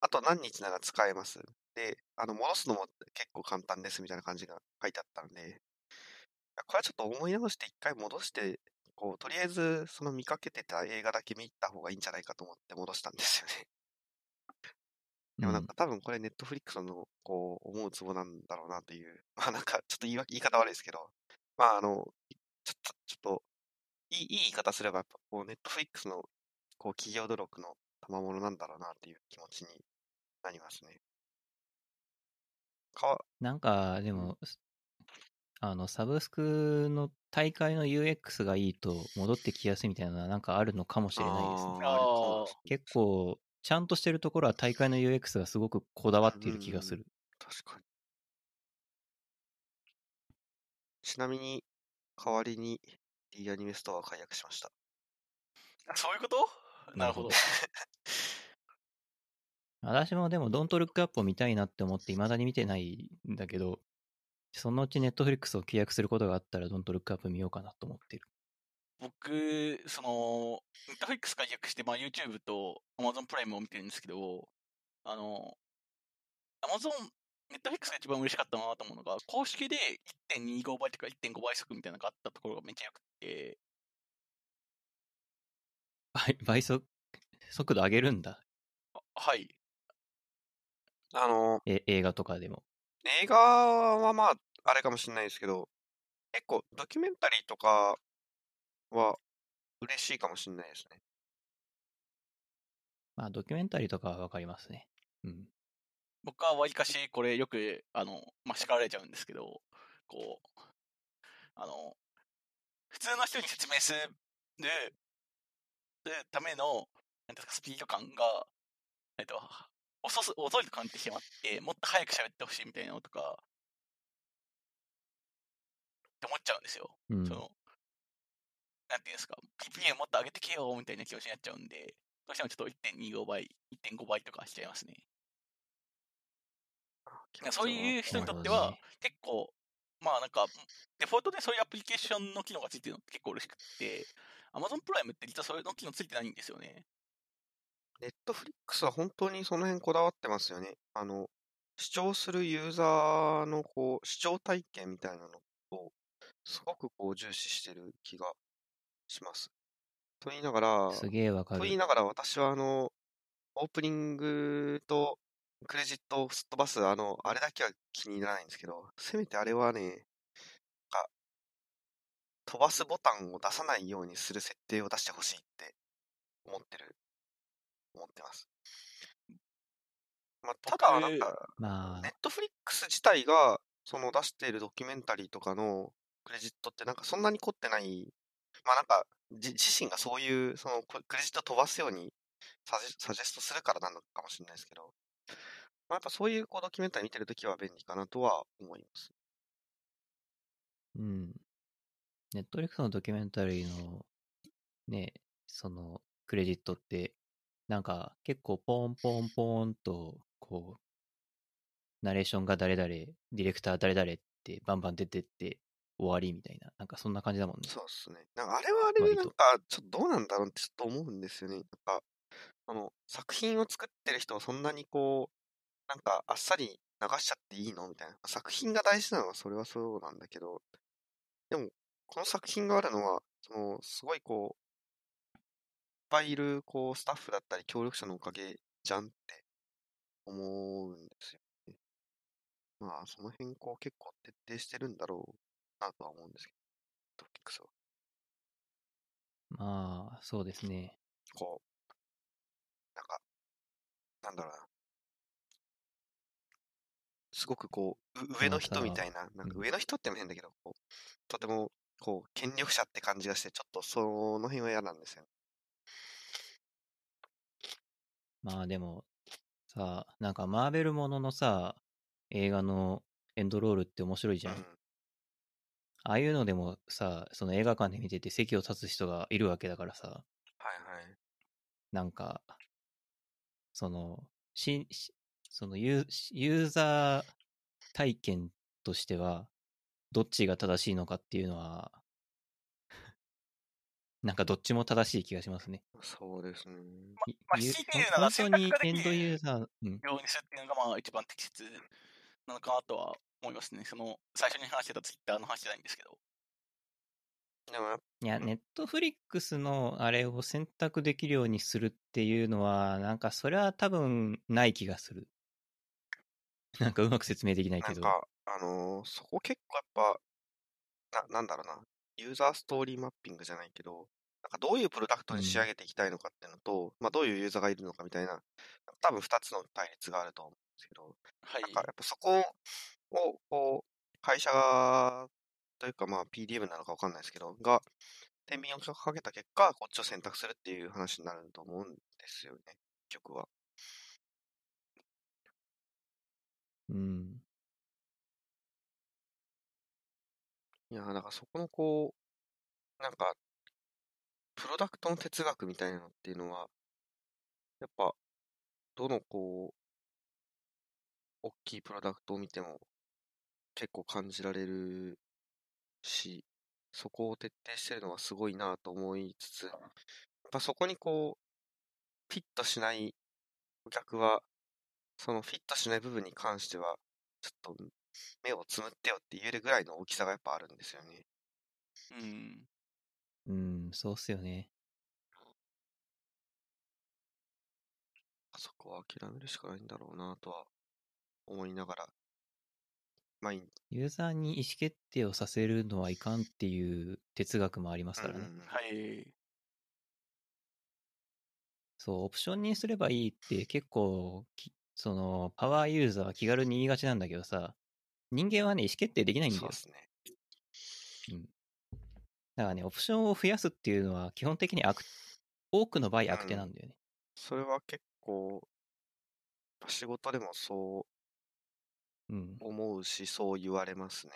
あと何日なら使えます。で、あの、戻すのも結構簡単ですみたいな感じが書いてあったんで、これはちょっと思い直して一回戻して、こう、とりあえずその見かけてた映画だけ見た方がいいんじゃないかと思って戻したんですよね。でもなんか多分これネットフリックスのこう思うツボなんだろうなという、まあなんかちょっと言い訳言い方悪いですけど、まああの、ちょっと、ちょっと、いいいい言い方すれば、やっぱこうネットフリックスのこう企業努力の賜物なんだろうなっていう気持ちになりますね。かわ、なんか、でも、あの、サブスクの大会の UX がいいと戻ってきやすいみたいなのはなんかあるのかもしれないですね。結構、ちゃんとしてるところは大会の UX がすごくこだわっている気がする。確かに。ちなみに、代わりに D アニメストアを解約しました。あそういうこと？なるほど。私もでも、ドントルックアップを見たいなって思って、未だに見てないんだけど、そのうちネットフリックスを契約することがあったら、ドントルックアップ見ようかなと思ってる。僕、その、ネットフリックス解約して、まあ、YouTube と Amazon プライムを見てるんですけど、あの、Amazon、ネットフリックスが一番嬉しかったなと思うのが、公式で1.25倍とか1.5倍速みたいなのがあったところがめっちゃ良くて、倍倍速、速度上げるんだ。あはい。あの、え映画とかでも。映画はまあ、あれかもしれないですけど、結構ドキュメンタリーとかは嬉しいかもしれないですね。まあ、ドキュメンタリーとかはわかりますね。うん。僕はわりかしこれよく、あの、まあ、叱られちゃうんですけど、こう、あの、普通の人に説明するための、なんですか、スピード感が、えっと、遅す、遅いと感じてしまって、もっと早く喋ってほしいみたいなのとか、って思っちゃうんですよ。うんその、なんていうんですか、PPA もっと上げてけよみたいな気持ちになっちゃうんで、どうしてもちょっと1.25倍、1.5倍とかしちゃいますね。そういう人にとっては結構、まあなんか、デフォルトでそういうアプリケーションの機能がついてるのって結構嬉しくって、Amazon プライムって実はそういうの機能ついてないんですよね。ネットフリックスは本当にその辺こだわってますよね。あの、視聴するユーザーのこう、視聴体験みたいなのを、すごくこう重視してる気がします。と言いながら、すげえわかる。と言いながら私はあの、オープニングとクレジットをすっ飛ばす、あの、あれだけは気に入らないんですけど、せめてあれはね、なんか、飛ばすボタンを出さないようにする設定を出してほしいって思ってる、思ってます。まあ、ただ、なんか、まあ、ネットフリックス自体が、その出しているドキュメンタリーとかのクレジットってなんかそんなに凝ってない、まあなんか、じ自身がそういう、そのククレジット飛ばすようにサジサジェストするからなのかもしれないですけど、まあやっぱそういうこうドキュメンタリー見てるときは便利かなとは思います。うん。ネットフリックスのドキュメンタリーの、ね、その、クレジットって、なんか、結構ポンポンポンと、こう、ナレーションが誰々、ディレクター誰々ってバンバン出てって終わりみたいな、なんかそんな感じだもんね。そうですね。なんかあれはあれでなんか、ちょっとどうなんだろうってちょっと思うんですよね。なんか、あの、作品を作ってる人はそんなにこう、なんかあっさり流しちゃっていいの？みたいな。作品が大事なのはそれはそうなんだけど、でも、この作品があるのは、その、すごいこう、いっぱいいる、こう、スタッフだったり協力者のおかげじゃんって思うんですよね。まあ、その辺、こう、結構徹底してるんだろうなとは思うんですけど、トピックスは。まあ、そうですね。こう、なんか、なんだろうな。すごくこう、う上の人みたいな、なんかうん上の人っても変だけど、こう、とても、こう、権力者って感じがして、ちょっとその辺は嫌なんですよね。まあでも、さ、なんかマーベルもののさ、映画のエンドロールって面白いじゃん。うんああいうのでもさ、その映画館で見てて席を立つ人がいるわけだからさ、はいはい。なんか、その、し、しそのユーユーザー体験としては、どっちが正しいのかっていうのは、なんかどっちも正しい気がしますね。そうですね。いまあゆ強いて言うなら本当選択にができるエンドユーザー、うん、ようにするっていうのがまあ一番適切なのかなとは思いますね。その、最初に話してたツイッターの話じゃないんですけど。でもいや、ネットフリックスのあれを選択できるようにするっていうのは、なんかそれは多分ない気がする。なんかうまく説明できないけど。なんか、あのーそこ結構やっぱ、な、なんだろうな、ユーザーストーリーマッピングじゃないけど、なんかどういうプロダクトに仕上げていきたいのかっていうのと、まあどういうユーザーがいるのかみたいな、多分二つの対立があると思うんですけど、はいなん。かやっぱそこを、こう、会社が、というかまあ PDM なのかわかんないですけど、が、天秤をかけた結果、こっちを選択するっていう話になると思うんですよね、結局は。うん。いやー、だからそこのこう、なんか、プロダクトの哲学みたいなのっていうのは、やっぱ、どのこう、大きいプロダクトを見ても結構感じられるし、そこを徹底してるのはすごいなと思いつつ、やっぱそこにこう、フィットしないお客は、そのフィットしない部分に関しては、ちょっと目をつむってよって言えるぐらいの大きさがやっぱあるんですよね。うん。うん、そうっすよね。あそこは諦めるしかないんだろうなとは思いながら、毎日、ユーザーに意思決定をさせるのはいかんっていう哲学もありますからね。うんはい。そう、オプションにすればいいって結構きその、パワーユーザーは気軽に言いがちなんだけどさ、人間はね、意思決定できないんだよそうで。すね。うん。だからね、オプションを増やすっていうのは基本的に悪、多くの場合悪手なんだよね。それは結構、仕事でもそううん。思うし、そう言われますね。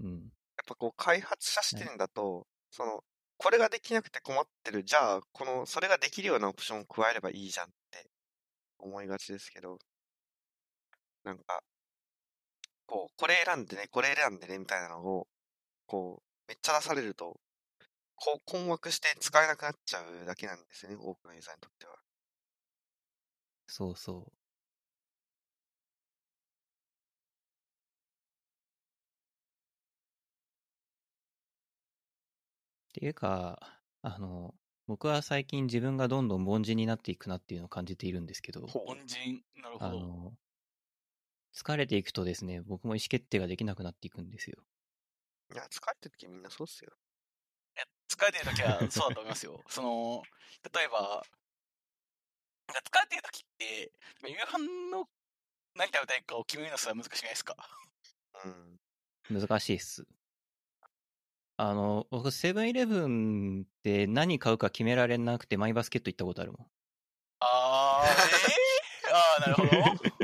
うん。やっぱこう、開発者視点だと、その、これができなくて困ってる、じゃあ、この、それができるようなオプションを加えればいいじゃん思いがちですけど、なんか、こう、これ選んでね、これ選んでね、みたいなのを、こう、めっちゃ出されると、こう、困惑して使えなくなっちゃうだけなんですよね、多くのユーザーにとっては。そうそう。っていうか、あの、僕は最近自分がどんどん凡人になっていくなっていうのを感じているんですけど、凡人、なるほど。あの、疲れていくとですね、僕も意思決定ができなくなっていくんですよ。いや、疲れてる時みんなそうっすよ。いや疲れてる時はそうだと思いますよ。その、例えば、なんか疲れてる時って、夕飯の何食べたいかを決めるのすら難しくないですか？うん。難しいっす。あの、僕、セブンイレブンって何買うか決められなくてマイバスケット行ったことあるもん。あー、えー、あー、なるほど。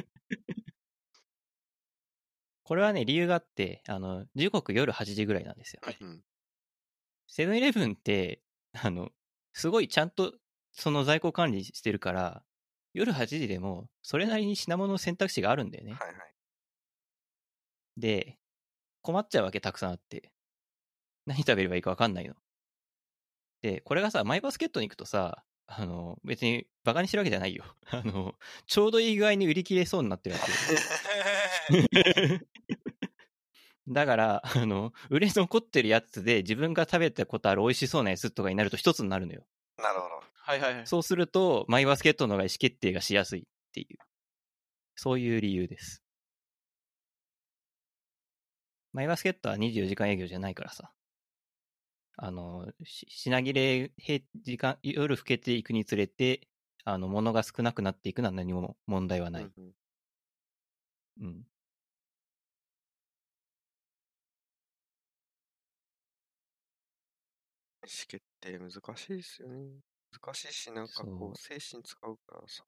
これはね、理由があって、あの、時刻夜8時ぐらいなんですよ。はいうん。セブンイレブンって、あの、すごいちゃんとその在庫管理してるから、夜8時でもそれなりに品物の選択肢があるんだよね。はいはい。で、困っちゃうわけたくさんあって。何食べればいいか分かんないの。で、これがさ、マイバスケットに行くとさ、あの、別にバカにしてるわけじゃないよ。あの、ちょうどいい具合に売り切れそうになってるわけよ。だから、あの、売れ残ってるやつで自分が食べたことある美味しそうなやつとかになると一つになるのよ。なるほど。はいはいはい。そうすると、マイバスケットの方が意思決定がしやすいっていう、そういう理由です。マイバスケットは24時間営業じゃないからさ。あの、し品切れ、平時間、夜更けていくにつれて、あの、物が少なくなっていくのは何も問題はない。うん。意思決定難しいですよね。難しいし、なんかこう、精神使うからさ、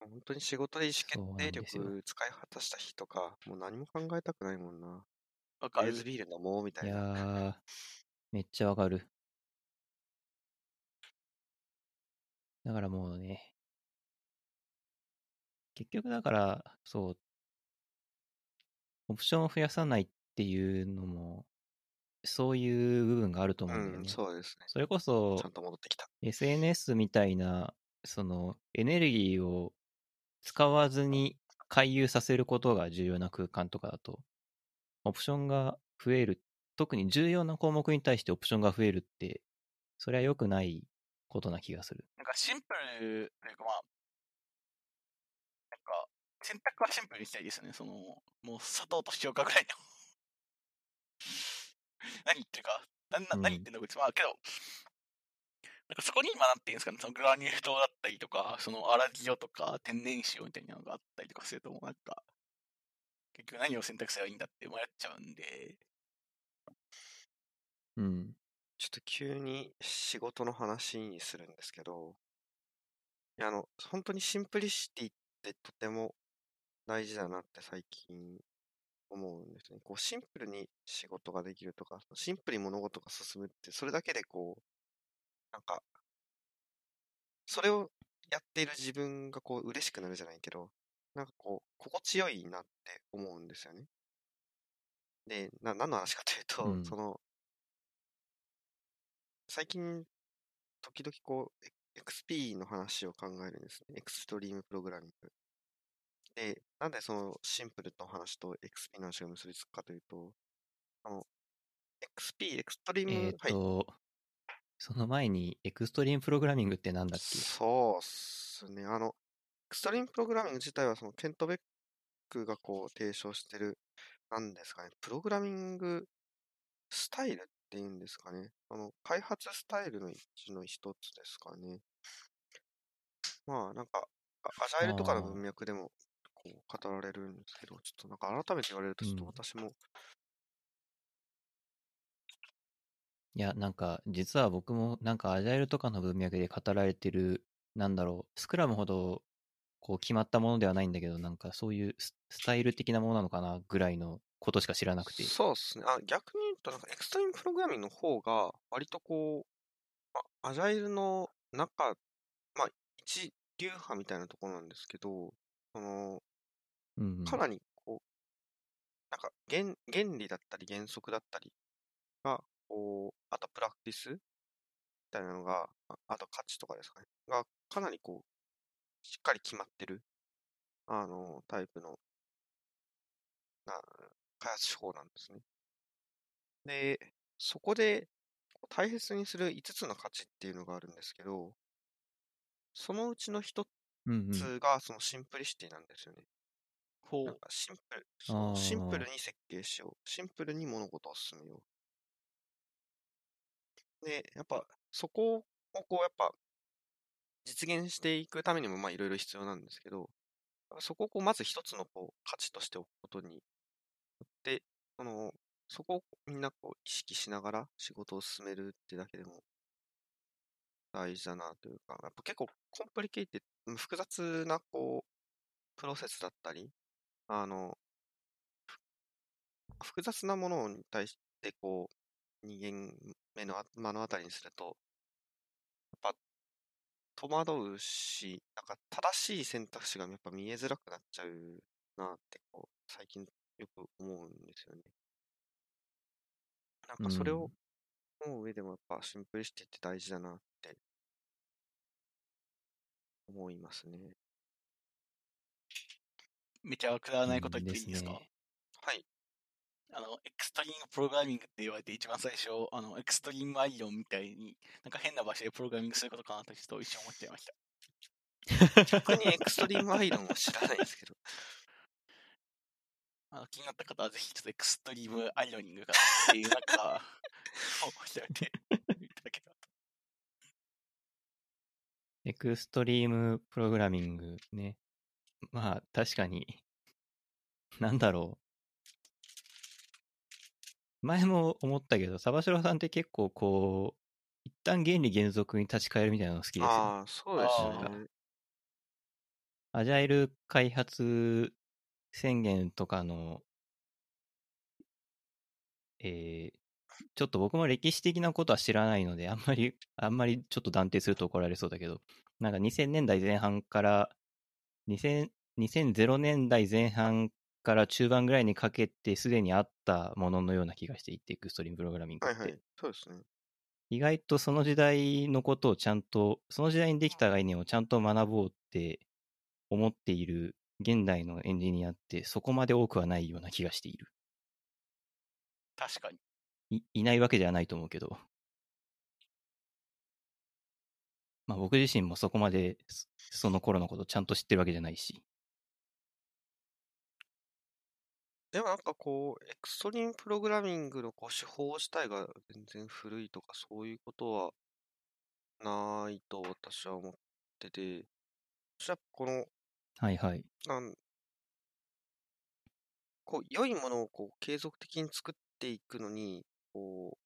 本当に仕事で意思決定力使い果たした日とか、もう何も考えたくないもんな。わかるレー。ズビール飲もうみたいやいな。ー、めっちゃわかる。だからもうね、結局だから、そう、オプションを増やさないっていうのも、そういう部分があると思うんだよね。うん、そうですね。それこそちゃんと戻ってきた。SNS みたいな、そのエネルギーを使わずに回遊させることが重要な空間とかだと、オプションが増える、特に重要な項目に対してオプションが増えるって、それは良くないことな気がする。なんかシンプルというかまあ、なんか選択はシンプルにしたいですよね。その、もう砂糖と塩かぐらいの。何言ってるか、ななうん何言ってんのこいつ。まあけど、なんかそこに今なんていうんですかね、そのグラニュー糖だったりとか、その粗塩とか天然塩みたいなのがあったりとかすると、もうなんか、結局何を選択すればいいんだって迷っちゃうんで、うん。ちょっと急に仕事の話にするんですけど、いや、あの、本当にシンプリシティってとても大事だなって最近思うんですね。こう、シンプルに仕事ができるとか、シンプルに物事が進むって、それだけでこう、なんか、それをやっている自分がこう、嬉しくなるじゃないけど、なんかこう、心地よいなって思うんですよね。で、な、何の話かというと、うんその、最近、時々こう、エ XP の話を考えるんですね。エクストリームプログラミング。で、なんでそのシンプルの話と XP の話が結びつくかというと、あの、XP、エクストリーム、えっ、はい。と、その前にエクストリームプログラミングってなんだっけ？そうっすね。あの、エクストリームプログラミング自体は、そのケント・ベックがこう提唱してる、なんですかね、プログラミングスタイルっていうんですかね。あの、開発スタイルのうちの一つですかね。まあ、なんか、あアジャイルとかの文脈でもこう語られるんですけど、ちょっとなんか改めて言われると、ちょっとうん私も、いや、なんか、実は僕も、なんか、アジャイルとかの文脈で語られてる、なんだろう、スクラムほど、こう、決まったものではないんだけど、なんか、そういうススタイル的なものなのかな、ぐらいのことしか知らなくて。そうですね。あ、逆に言うと、なんかエクストリームプログラミングの方が、割とこう、あアジャイルの中、まあ、一流派みたいなところなんですけど、その、うんうん。かなりこう、なんか原原理だったり原則だったりが、こう、あとプラクティスみたいなのが、ああと価値とかですかね、がかなりこう、しっかり決まってる、あの、タイプの、な、開発手法なんですね。で、そこで大切にする5つの価値っていうのがあるんですけど、そのうちの1うんうん。つがそのシンプリシティなんですよね。ほう。なんかシンプル、シンプルに設計しよう。シンプルに物事を進めよう。で、やっぱそこをこうやっぱ実現していくためにもまあいろいろ必要なんですけど、そこをこうまず一つのこう価値としておくことによって、そのそこをみんなこう意識しながら仕事を進めるってだけでも大事だなというか、やっぱ結構コンプリケイテッ、複雑なこうプロセスだったり、あの、複雑なものに対して、こう、人間目の目の当たりにすると、やっぱ、戸惑うし、なんか正しい選択肢がやっぱ見えづらくなっちゃうなって、こう、最近よく思うんですよね。なんかそれを思う上でもやっぱシンプリシティって大事だなって思いますね。めちゃくだらないこと言っていいですか、うんですねはい。あの、エクストリームプログラミングって言われて一番最初、あの、エクストリームアイロンみたいに、なんか変な場所でプログラミングすることかなとちょっと一瞬思っちゃいました。逆にエクストリームアイロンは知らないですけど。あの気になった方はぜひちょっとエクストリームアイロニングかなっていう、なんか、を調べていただけたらと。エクストリームプログラミングね。まあ、確かに、なんだろう。前も思ったけど、サバシロさんって結構こう、一旦原理原則に立ち返るみたいなの好きですよ。ああ、そうですね。アジャイル開発宣言とかの、えーちょっと僕も歴史的なことは知らないので、あんまり、あんまりちょっと断定すると怒られそうだけど、なんか2000年代前半から、2000 2000年代前半から中盤ぐらいにかけてすでにあったもののような気がしていて、エクストリームプログラミングって。はいはい。そうですね。意外とその時代のことをちゃんと、その時代にできた概念をちゃんと学ぼうって思っている現代のエンジニアってそこまで多くはないような気がしている。確かに。いいないわけではないと思うけど。まあ僕自身もそこまでそその頃のことちゃんと知ってるわけじゃないし。でもなんかこう、エクストリームプログラミングのこう手法自体が全然古いとかそういうことはないと私は思ってて、私はこの、はいはい。なんこう、良いものをこう継続的に作っていくのに、こう、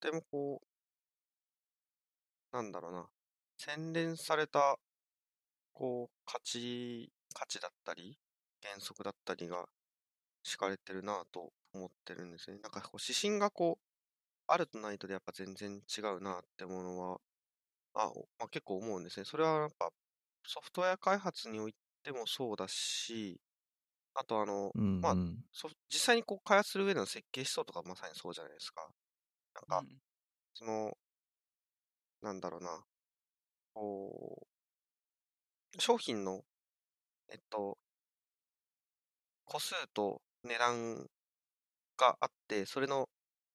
とてもこう、なんだろうな、洗練された、こう、価値、価値だったり、原則だったりが敷かれてるなと思ってるんですね。なんかこう指針がこう、あるとないとでやっぱ全然違うなってものは、あ、まあ、結構思うんですね。それはやっぱソフトウェア開発においてもそうだし、あとあの、うん、うん。まあ実際にこう開発する上での設計思想とかまさにそうじゃないですか。なんか、うんその、なんだろうな、こう、商品の、えっと、個数と値段があって、それの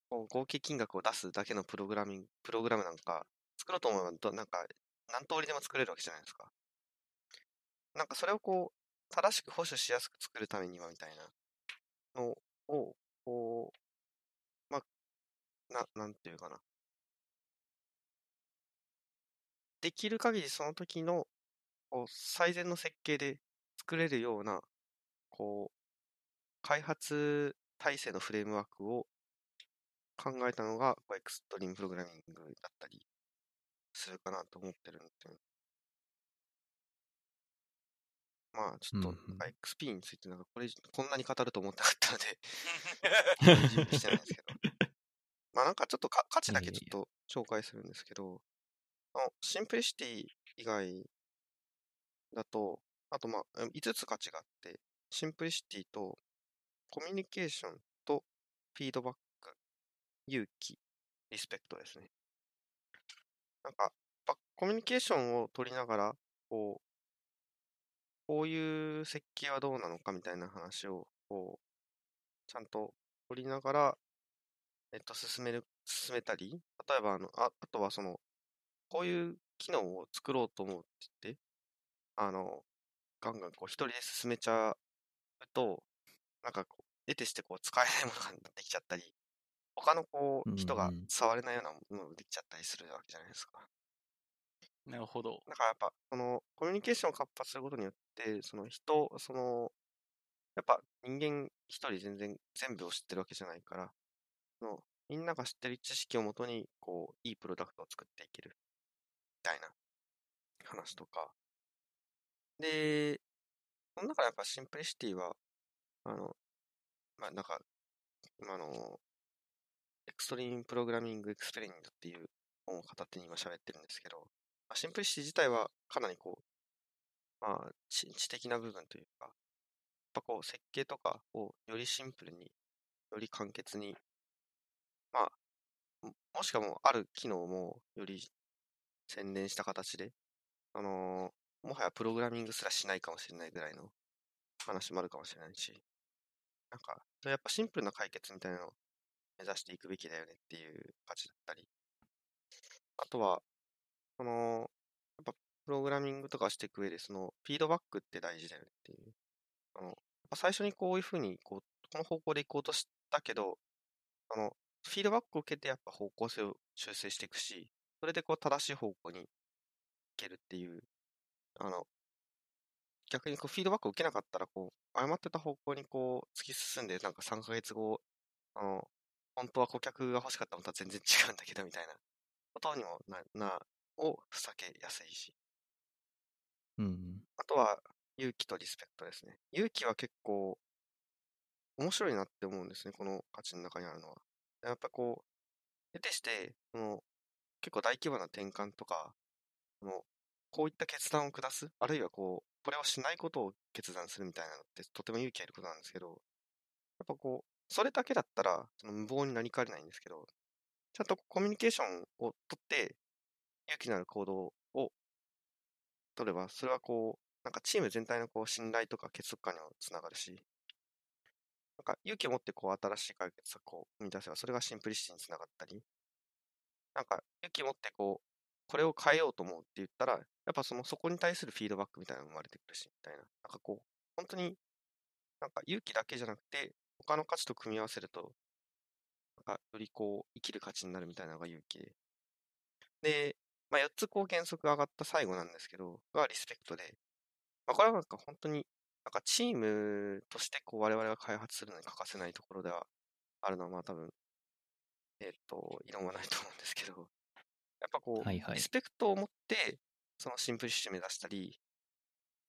合計金額を出すだけのプログラミング、プログラムなんか、作ろうと思えばど、なんか、何通りでも作れるわけじゃないですか。なんかそれをこう、正しく保守しやすく作るためにはみたいなのを、こう、まあ、な、なんていうかな。できる限りその時のこう、最善の設計で作れるような、こう、開発体制のフレームワークを考えたのが、こうエクストリームプログラミングだったりするかなと思ってるんですよね。まあ、ちょっと、XP について、なんかこれ、こんなに語ると思ってなかったので、準備してないんですけど。まあなんかちょっとか価値だけちょっと紹介するんですけど、あの simplicity 以外だと、あとまあ5つ価値があって、 simplicity とコミュニケーションとフィードバック、勇気、リスペクトですね。なんか、コミュニケーションを取りながら、こう、こういう設計はどうなのかみたいな話を、こう、ちゃんと取りながら、えっと、進める、進めたり、例えば、あの、あ、あとはその、こういう機能を作ろうと思うって言って、あの、ガンガンこう一人で進めちゃうと、なんかこう、得てしてこう使えないものができちゃったり、他のこう、人が触れないようなものができちゃったりするわけじゃないですか。なるほど。だからやっぱ、その、コミュニケーションを活発することによって、その人、その、やっぱ人間一人全然全部を知ってるわけじゃないから、そのみんなが知ってる知識をもとに、こう、いいプロダクトを作っていける、みたいな話とか。で、その中でやっぱ simplicity は、あの、まあ、なんか、あの、 Extreme Programming Explained っていう本を片手に今喋ってるんですけど、 simplicity 自体はかなりこう、まあ、知知的な部分というか、やっぱこう、設計とかをよりシンプルに、より簡潔に、まあ、ももしくはもある機能もより洗練した形で、あのーもはやプログラミングすらしないかもしれないぐらいの話もあるかもしれないし、なんか、やっぱシンプルな解決みたいなのを目指していくべきだよねっていう価値だったり、あとは、その、やっぱプログラミングとかしていく上で、その、フィードバックって大事だよねっていう。あの、最初にこういうふうに、こう、この方向で行こうとしたけど、あの、フィードバックを受けてやっぱ方向性を修正していくし、それでこう正しい方向に行けるっていう、あの、逆にこうフィードバックを受けなかったら、こう、誤ってた方向にこう、突き進んで、なんか3ヶ月後、あの、本当は顧客が欲しかったのとは全然違うんだけど、みたいなことにもな、な、を避けやすいし。うん。あとは、勇気とリスペクトですね。勇気は結構、面白いなって思うんですね、この価値の中にあるのは。やっぱこう、得てして、その、結構大規模な転換とか、その、こういった決断を下す、あるいはこう、これをしないことを決断するみたいなのって、とても勇気あることなんですけど、やっぱこう、それだけだったら、その無謀になりかねないんですけど、ちゃんとコミュニケーションをとって、勇気のある行動を取れば、それはこう、なんかチーム全体のこう信頼とか結束感にもつながるし、なんか勇気を持ってこう新しい解決策を生み出せば、それがシンプリシティにつながったり、なんか勇気を持ってこう、これを変えようと思うって言ったら、やっぱそのそこに対するフィードバックみたいなのが生まれてくるし、みたいな。なんかこう、本当になんか勇気だけじゃなくて、他の価値と組み合わせると、なんかよりこう生きる価値になるみたいなのが勇気で。で、まあ、4つこう原則が上がった最後なんですけど、がリスペクトで、まあ、これはなんか本当に、なんかチームとしてこう我々が開発するのに欠かせないところではあるのは、まあ多分、えっ、と、異論はないと思うんですけど、やっぱこう、はいはい。リスペクトを持って、そのシンプリシティを目指したり、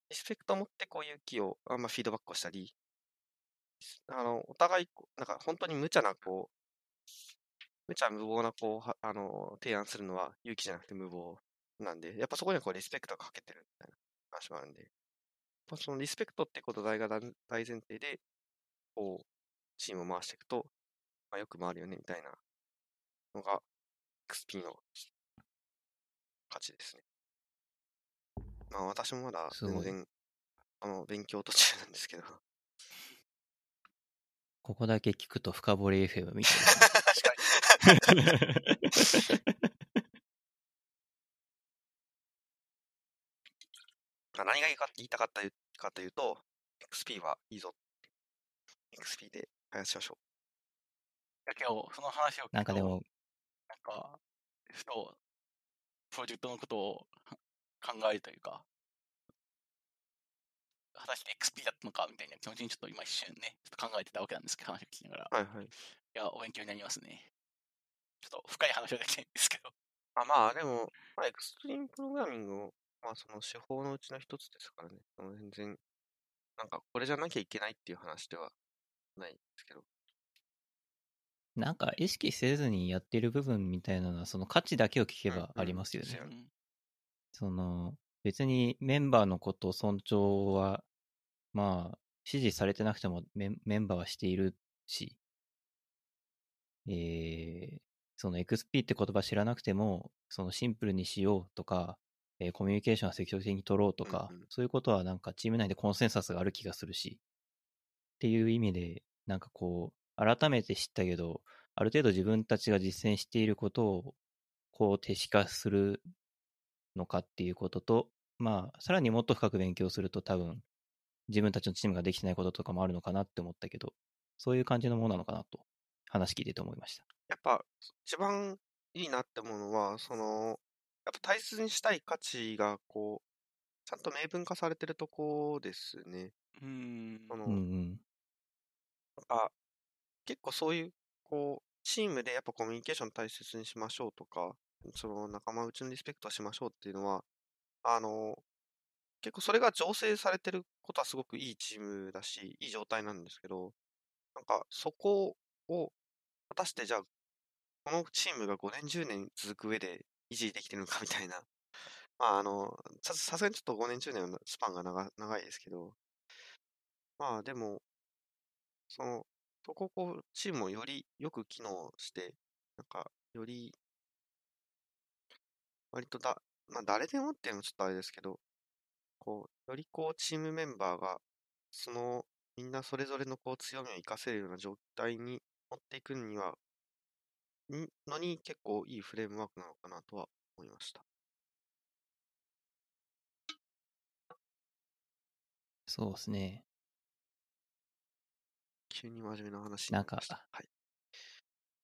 リスペクトを持ってこう勇気を、あまあ、フィードバックをしたり、あの、お互いなんか本当に無茶な、こう、無茶無謀な、こう、はあの、提案するのは勇気じゃなくて無謀なんで、やっぱそこにはこうリスペクトがかけてるみたいな話もあるんで、やっぱそのリスペクトってこと大が大大前提で、こう、チームを回していくと、まあ、よく回るよね、みたいなのが、XP の価値ですね。まあ私もまだ全然、あの、勉強途中なんですけど、ここだけ聞くと深掘り FM みた 確かに。何が言いか言いたかったかというと、XP はいいぞ。XP で開発しましょだけど、その話を聞くとなんかでも、なんか、ふと、プロジェクトのことを考えるというか、果たして XP だったのかみたいな気持ちにちょっと今一瞬ね、ちょっと考えてたわけなんですけど、話を聞きながら。はいはい。いや、お勉強になりますね。ちょっと深い話はできないんですけど。あ、まあでも、まあ、エクストリームプログラミングも、まあその手法のうちの一つですからね。その全然、なんかこれじゃなきゃいけないっていう話ではないですけど。なんか意識せずにやってる部分みたいなのは、その価値だけを聞けばありますよね。うんうんうんその、別にメンバーのことを尊重は、まあ、指示されてなくてもメンメンバーはしているし、えー、その XP って言葉知らなくても、そのシンプルにしようとか、えーコミュニケーションは積極的に取ろうとか、うんうんそういうことはなんかチーム内でコンセンサスがある気がするし、っていう意味で、なんかこう、改めて知ったけど、ある程度自分たちが実践していることを、こう、手視化するのかっていうことと、まあ、さらにもっと深く勉強すると多分、自分たちのチームができてないこととかもあるのかなって思ったけど、そういう感じのものなのかなと、話聞いてて思いました。やっぱ、一番いいなって思うのは、その、やっぱ大切にしたい価値が、こう、ちゃんと明文化されてるとこですね。うーん。その、うんうん。あ、結構そういう、こう、チームでやっぱコミュニケーション大切にしましょうとか、その仲間内のリスペクトはしましょうっていうのは、あの、結構それが醸成されてることはすごくいいチームだし、いい状態なんですけど、なんかそこを、果たしてじゃあ、このチームが5年、10年続く上で維持できてるのかみたいな。まあ、あの、ささすがにちょっと5年、10年のスパンが長長いですけど、まあでも、その、そここ、チームをよりよく機能して、なんか、より、割とだ、まあ誰でもっていうのもちょっとあれですけど、こう、よりこう、チームメンバーが、その、みんなそれぞれのこう、強みを活かせるような状態に持っていくには、のに結構いいフレームワークなのかなとは思いました。そうですね。急に真面目な話になんかなりました。はい。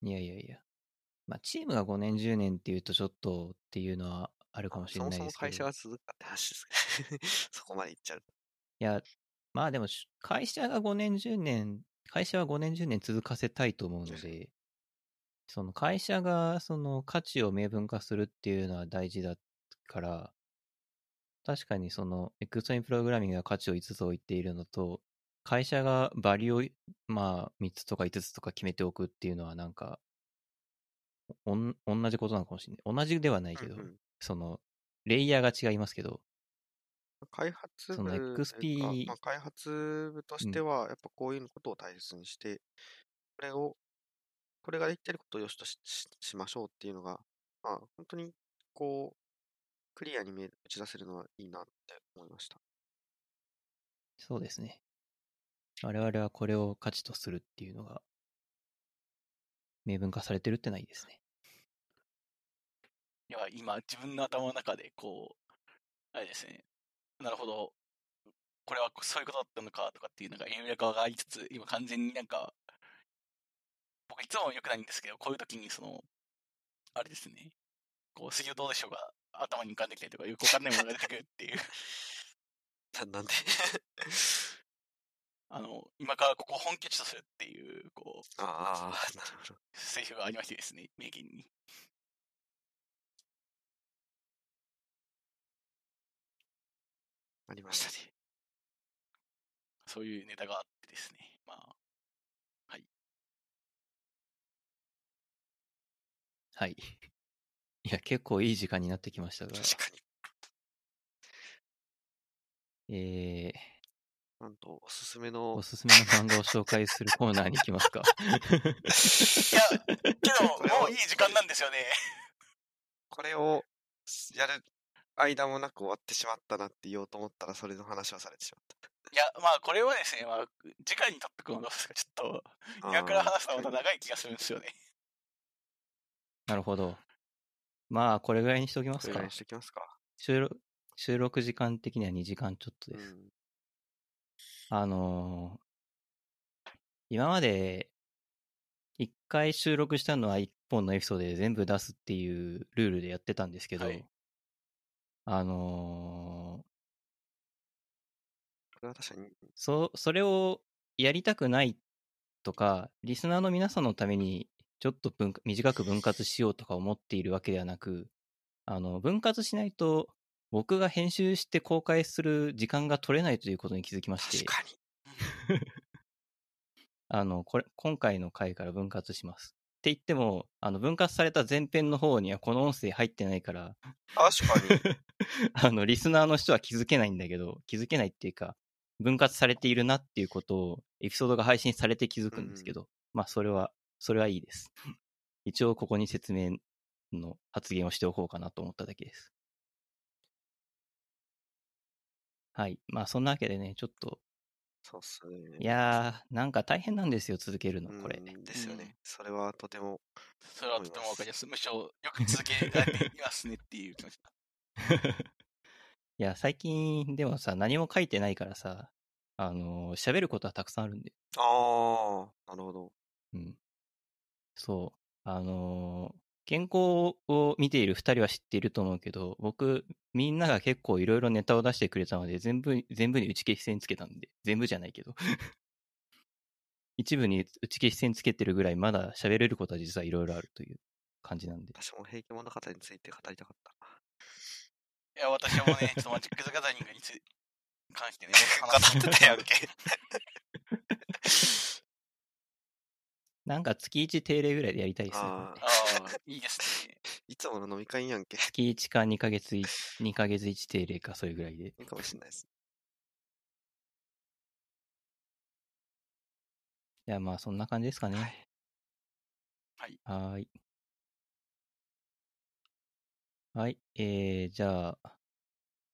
いやいやいや。まあ、チームが5年、10年っていうとちょっとっていうのはあるかもしれないそもですけど。そも会社が続くかって話ですね。そこまで言っちゃうと。いや、まあでもし、会社が5年、10年、会社は5年、10年続かせたいと思うの で、その会社がその価値を明文化するっていうのは大事だから、確かにそのエクストリームプログラミングが価値を5つ置いているのと、会社がバリューを、まあ、3つとか5つとか決めておくっていうのはなんか、おん同じことなのかもしれない。同じではないけど、うん。うんその、レイヤーが違いますけど、開発その部というか XP まあ、開発部としては、やっぱこういうことを大切にして、これを、これができてることを良しとしししましょうっていうのが、まあ、本当に、こう、クリアに見え打ち出せるのはいいなって思いました。そうですね。我々はこれを価値とするっていうのが、明文化されてるってのはいいですね。いや、今、自分の頭の中で、こう、あれですね、なるほど、これはそういうことだったのかとかっていうのが、有力がありつつ、今完全になんか、僕いつも良くないんですけど、こういう時にその、あれですね、こう、水曜どうでしょうが頭に浮かんできたりとか、よくわかんないものが出てくるっていう、ななんで？あの、今からここを本拠地とするっていう、こう、ああ、なるほど。セリフがありましてですね、名言に。ありましたね。そういうネタがあってですね、まあ、はい。いや、結構いい時間になってきましたが、確かに。えー、なんと、おすすめのお、すすめの漫画を紹介するコーナーに行きますか。いや、けど、もういい時間なんですよね。これをやる間もなく終わってしまったなって言おうと思ったら、それの話をされてしまった。いや、まあ、これはですね、まあ、次回にトピックのどうですか、ちょっと、今から話すのはまた長い気がするんですよね。なるほど。まあ、これぐらいにしておきますれぐらいに。しておきますか。収録収録時間的には2時間ちょっとです。うん。あのー今まで、一回収録したのは一本のエピソードで全部出すっていうルールでやってたんですけど、はいあのれは確かに、そ、それをやりたくないとか、リスナーの皆さんのためにちょっと分短く分割しようとか思っているわけではなく、あの、分割しないと、僕が編集して公開する時間が取れないということに気づきまして、確かに。あの、これ、今回の回から分割します。って言っても、あの、分割された前編の方にはこの音声入ってないから、確かに。あの、リスナーの人は気づけないんだけど、気づけないっていうか、分割されているなっていうことを、エピソードが配信されて気づくんですけど、まあ、それは、それはいいです。一応、ここに説明の発言をしておこうかなと思っただけです。はい。まあ、そんなわけでね、ちょっと、そうっすね。いやー、なんか大変なんですよ、続けるの、これ。うんですようんね。それはとても、それはとてもわかりやすい。むしろ、よく続けられていますねっていう気持ち。いや、最近でもさ、何も書いてないからさ、あのー喋ることはたくさんあるんで。ああ、なるほど。うん。そう。あのー原稿を見ている二人は知っていると思うけど、僕、みんなが結構いろいろネタを出してくれたので、全部、全部に打ち消し線つけたんで、全部じゃないけど。一部に打ち消し線つけてるぐらい、まだ喋れることは実はいろいろあるという感じなんで。私も平家物語について語りたかったな。いや、私もね、ちょっとマジック・ザ・ガザリングについ関してね、語ってたやんけ。なんか月1定例ぐらいでやりたいですね。あ あ、いいですね。いつもの飲み会やんけ。い月1か2ヶ月1、2ヶ月1定例か、それぐらいで。いかもしれないです。いや、まあ、そんな感じですかね。はい。はーい。はい。えー、じゃあ、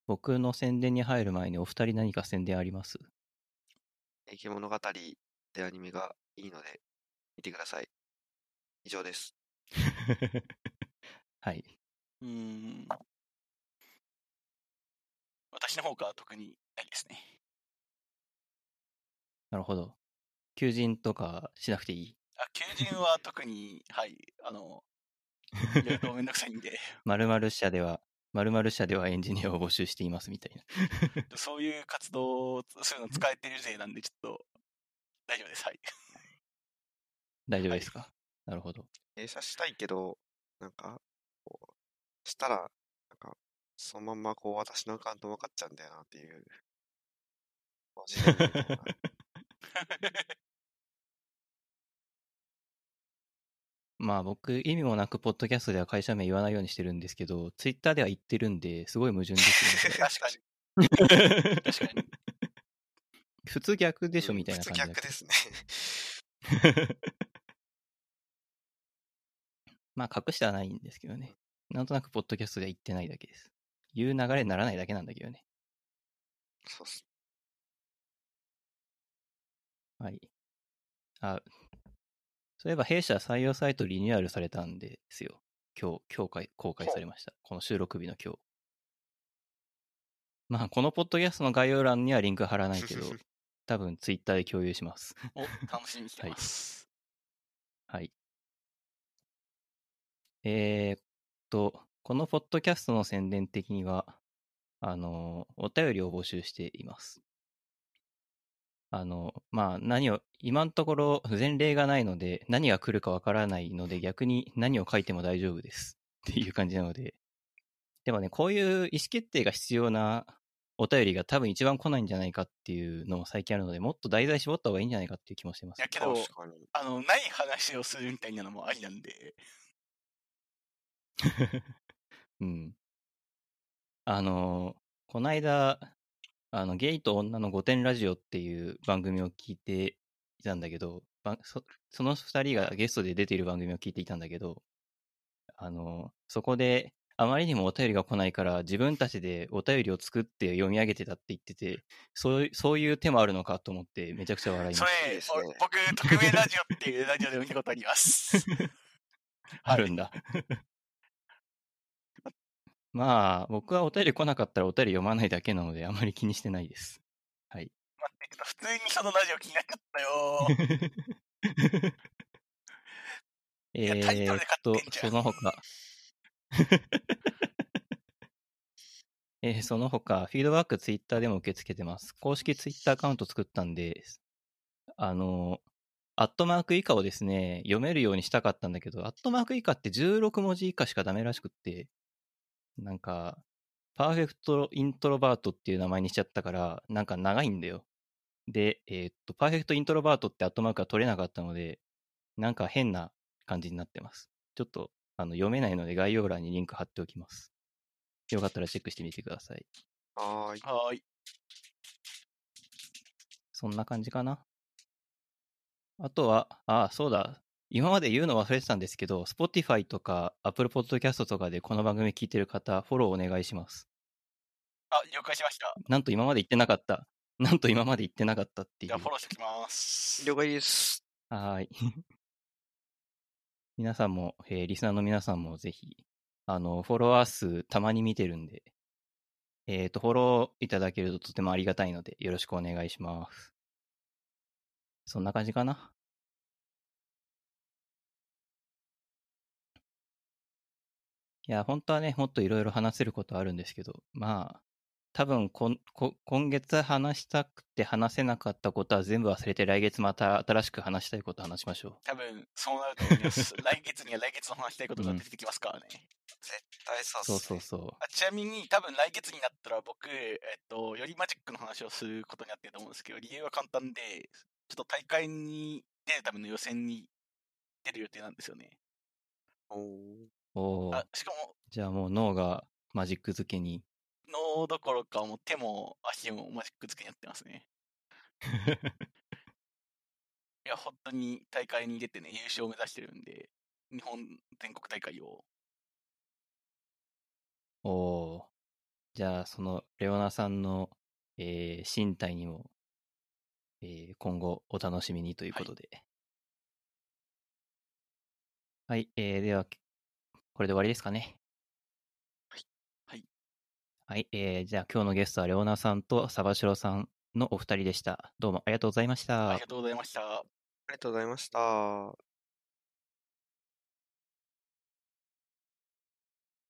僕の宣伝に入る前にお二人何か宣伝あります？平家物語でアニメがいいので、見てください。以上です。はい。うーん。私の方から特にないですね。なるほど。求人とかしなくていい？あ、求人は特に、はい、あの、いろいろめんどくさいんで、〇〇社では、〇〇社ではエンジニアを募集していますみたいな。そういう活動、そういうの使えてるぜなんで、ちょっと、大丈夫です。はい。大丈夫ですか、なるほど。閉鎖したいけど、なんか、こう、したら、なんか、そのまんまこう私のアカウント分かっちゃうんだよなっていう。まあ僕、意味もなく、ポッドキャストでは会社名言わないようにしてるんですけど、ツイッターでは言ってるんで、すごい矛盾ですよね確かに。確かに。普通逆でしょうんみたいな感じ普通逆ですね。まあ隠してはないんですけどね。なんとなくポッドキャストでは言ってないだけです。言う流れにならないだけなんだけどね。そうっす。はい。あ、そういえば弊社採用サイトリニューアルされたんですよ。今日、今日公開されました。この収録日の今日。まあ、このポッドキャストの概要欄にはリンク貼らないけど、多分ツイッターで共有します。お、楽しみにしてます。えーっと、このポッドキャストの宣伝的には、あの、お便りを募集しています。あの、まあ、何を、今のところ前例がないので、何が来るかわからないので、逆に何を書いても大丈夫です。っていう感じなので。でもね、こういう意思決定が必要なお便りが多分一番来ないんじゃないかっていうのも最近あるので、もっと題材絞った方がいいんじゃないかっていう気もしてますいや、。けど、確かに。あの、ない話をするみたいなのもありなんで、うん。あの、こないだ、あの、ゲイと女の御殿ラジオっていう番組を聞いていたんだけど、ばそその二人がゲストで出ている番組を聞いていたんだけど、あの、そこで、あまりにもお便りが来ないから、自分たちでお便りを作って読み上げてたって言ってて、そういうそういう手もあるのかと思って、めちゃくちゃ笑いまそした。れ、いいですねお僕、匿名ラジオっていうラジオで見たことあります。あるんだ。まあ、僕はお便り来なかったらお便り読まないだけなので、あまり気にしてないです。はい。待って、普通にそのラジオ気になっちゃったよ。えっとその他。えーその他、フィードバックツイッターでも受け付けてます。公式ツイッターアカウント作ったんで、あの、アットマーク以下をですね、読めるようにしたかったんだけど、アットマーク以下って16文字以下しかダメらしくって、なんか、 Perfect Introvert っていう名前にしちゃったから、なんか長いんだよ。で、えーっと、 Perfect Introvert ってアットマークが取れなかったので、なんか変な感じになってます。ちょっと、あの、読めないので概要欄にリンク貼っておきます。よかったらチェックしてみてください。はーい。はーい。そんな感じかな。あとは、あ、そうだ。今まで言うの忘れてたんですけど、Spotify とか Apple Podcast とかでこの番組聞いてる方、フォローお願いします。あ、了解しました。なんと今まで言ってなかった。なんと今まで言ってなかったっていうじゃあ、。フォローしておきます。了解です。はーい。皆さんも、えーリスナーの皆さんもぜひ、あの、フォロワー数たまに見てるんで、えっ、と、フォローいただけるととてもありがたいので、よろしくお願いします。そんな感じかな。いや、本当はね、もっといろいろ話せることあるんですけど、まあ、多分こんこ、今月話したくて話せなかったことは全部忘れて、来月また新しく話したいこと話しましょ多分、そうなると思います。来月には来月の話したいことが出てきますからね。絶対そうう。そうそうそあちなみに、多分来月になったら僕、えっと、よりマジックの話をすることになってると思うんですけど、理由は簡単で、ちょっと大会に出るための予選に出る予定なんですよね。お。おおあ。しかも、じゃあもう脳がマジック漬けに。脳どころか、もう手も足もマジック付けにやってますね。いや、本当に大会に出てね、優勝を目指してるんで、日本全国大会を。おお。じゃあ、その、レオナさんの、えー身体にも、えー今後お楽しみにということで。はい、えーでは、これで終わりですかね。はいはい。はい、えーじゃあ今日のゲストはレオナさんとサバシロさんのお二人でした。どうもありがとうございました。ありがとうございました。ありがとうございました。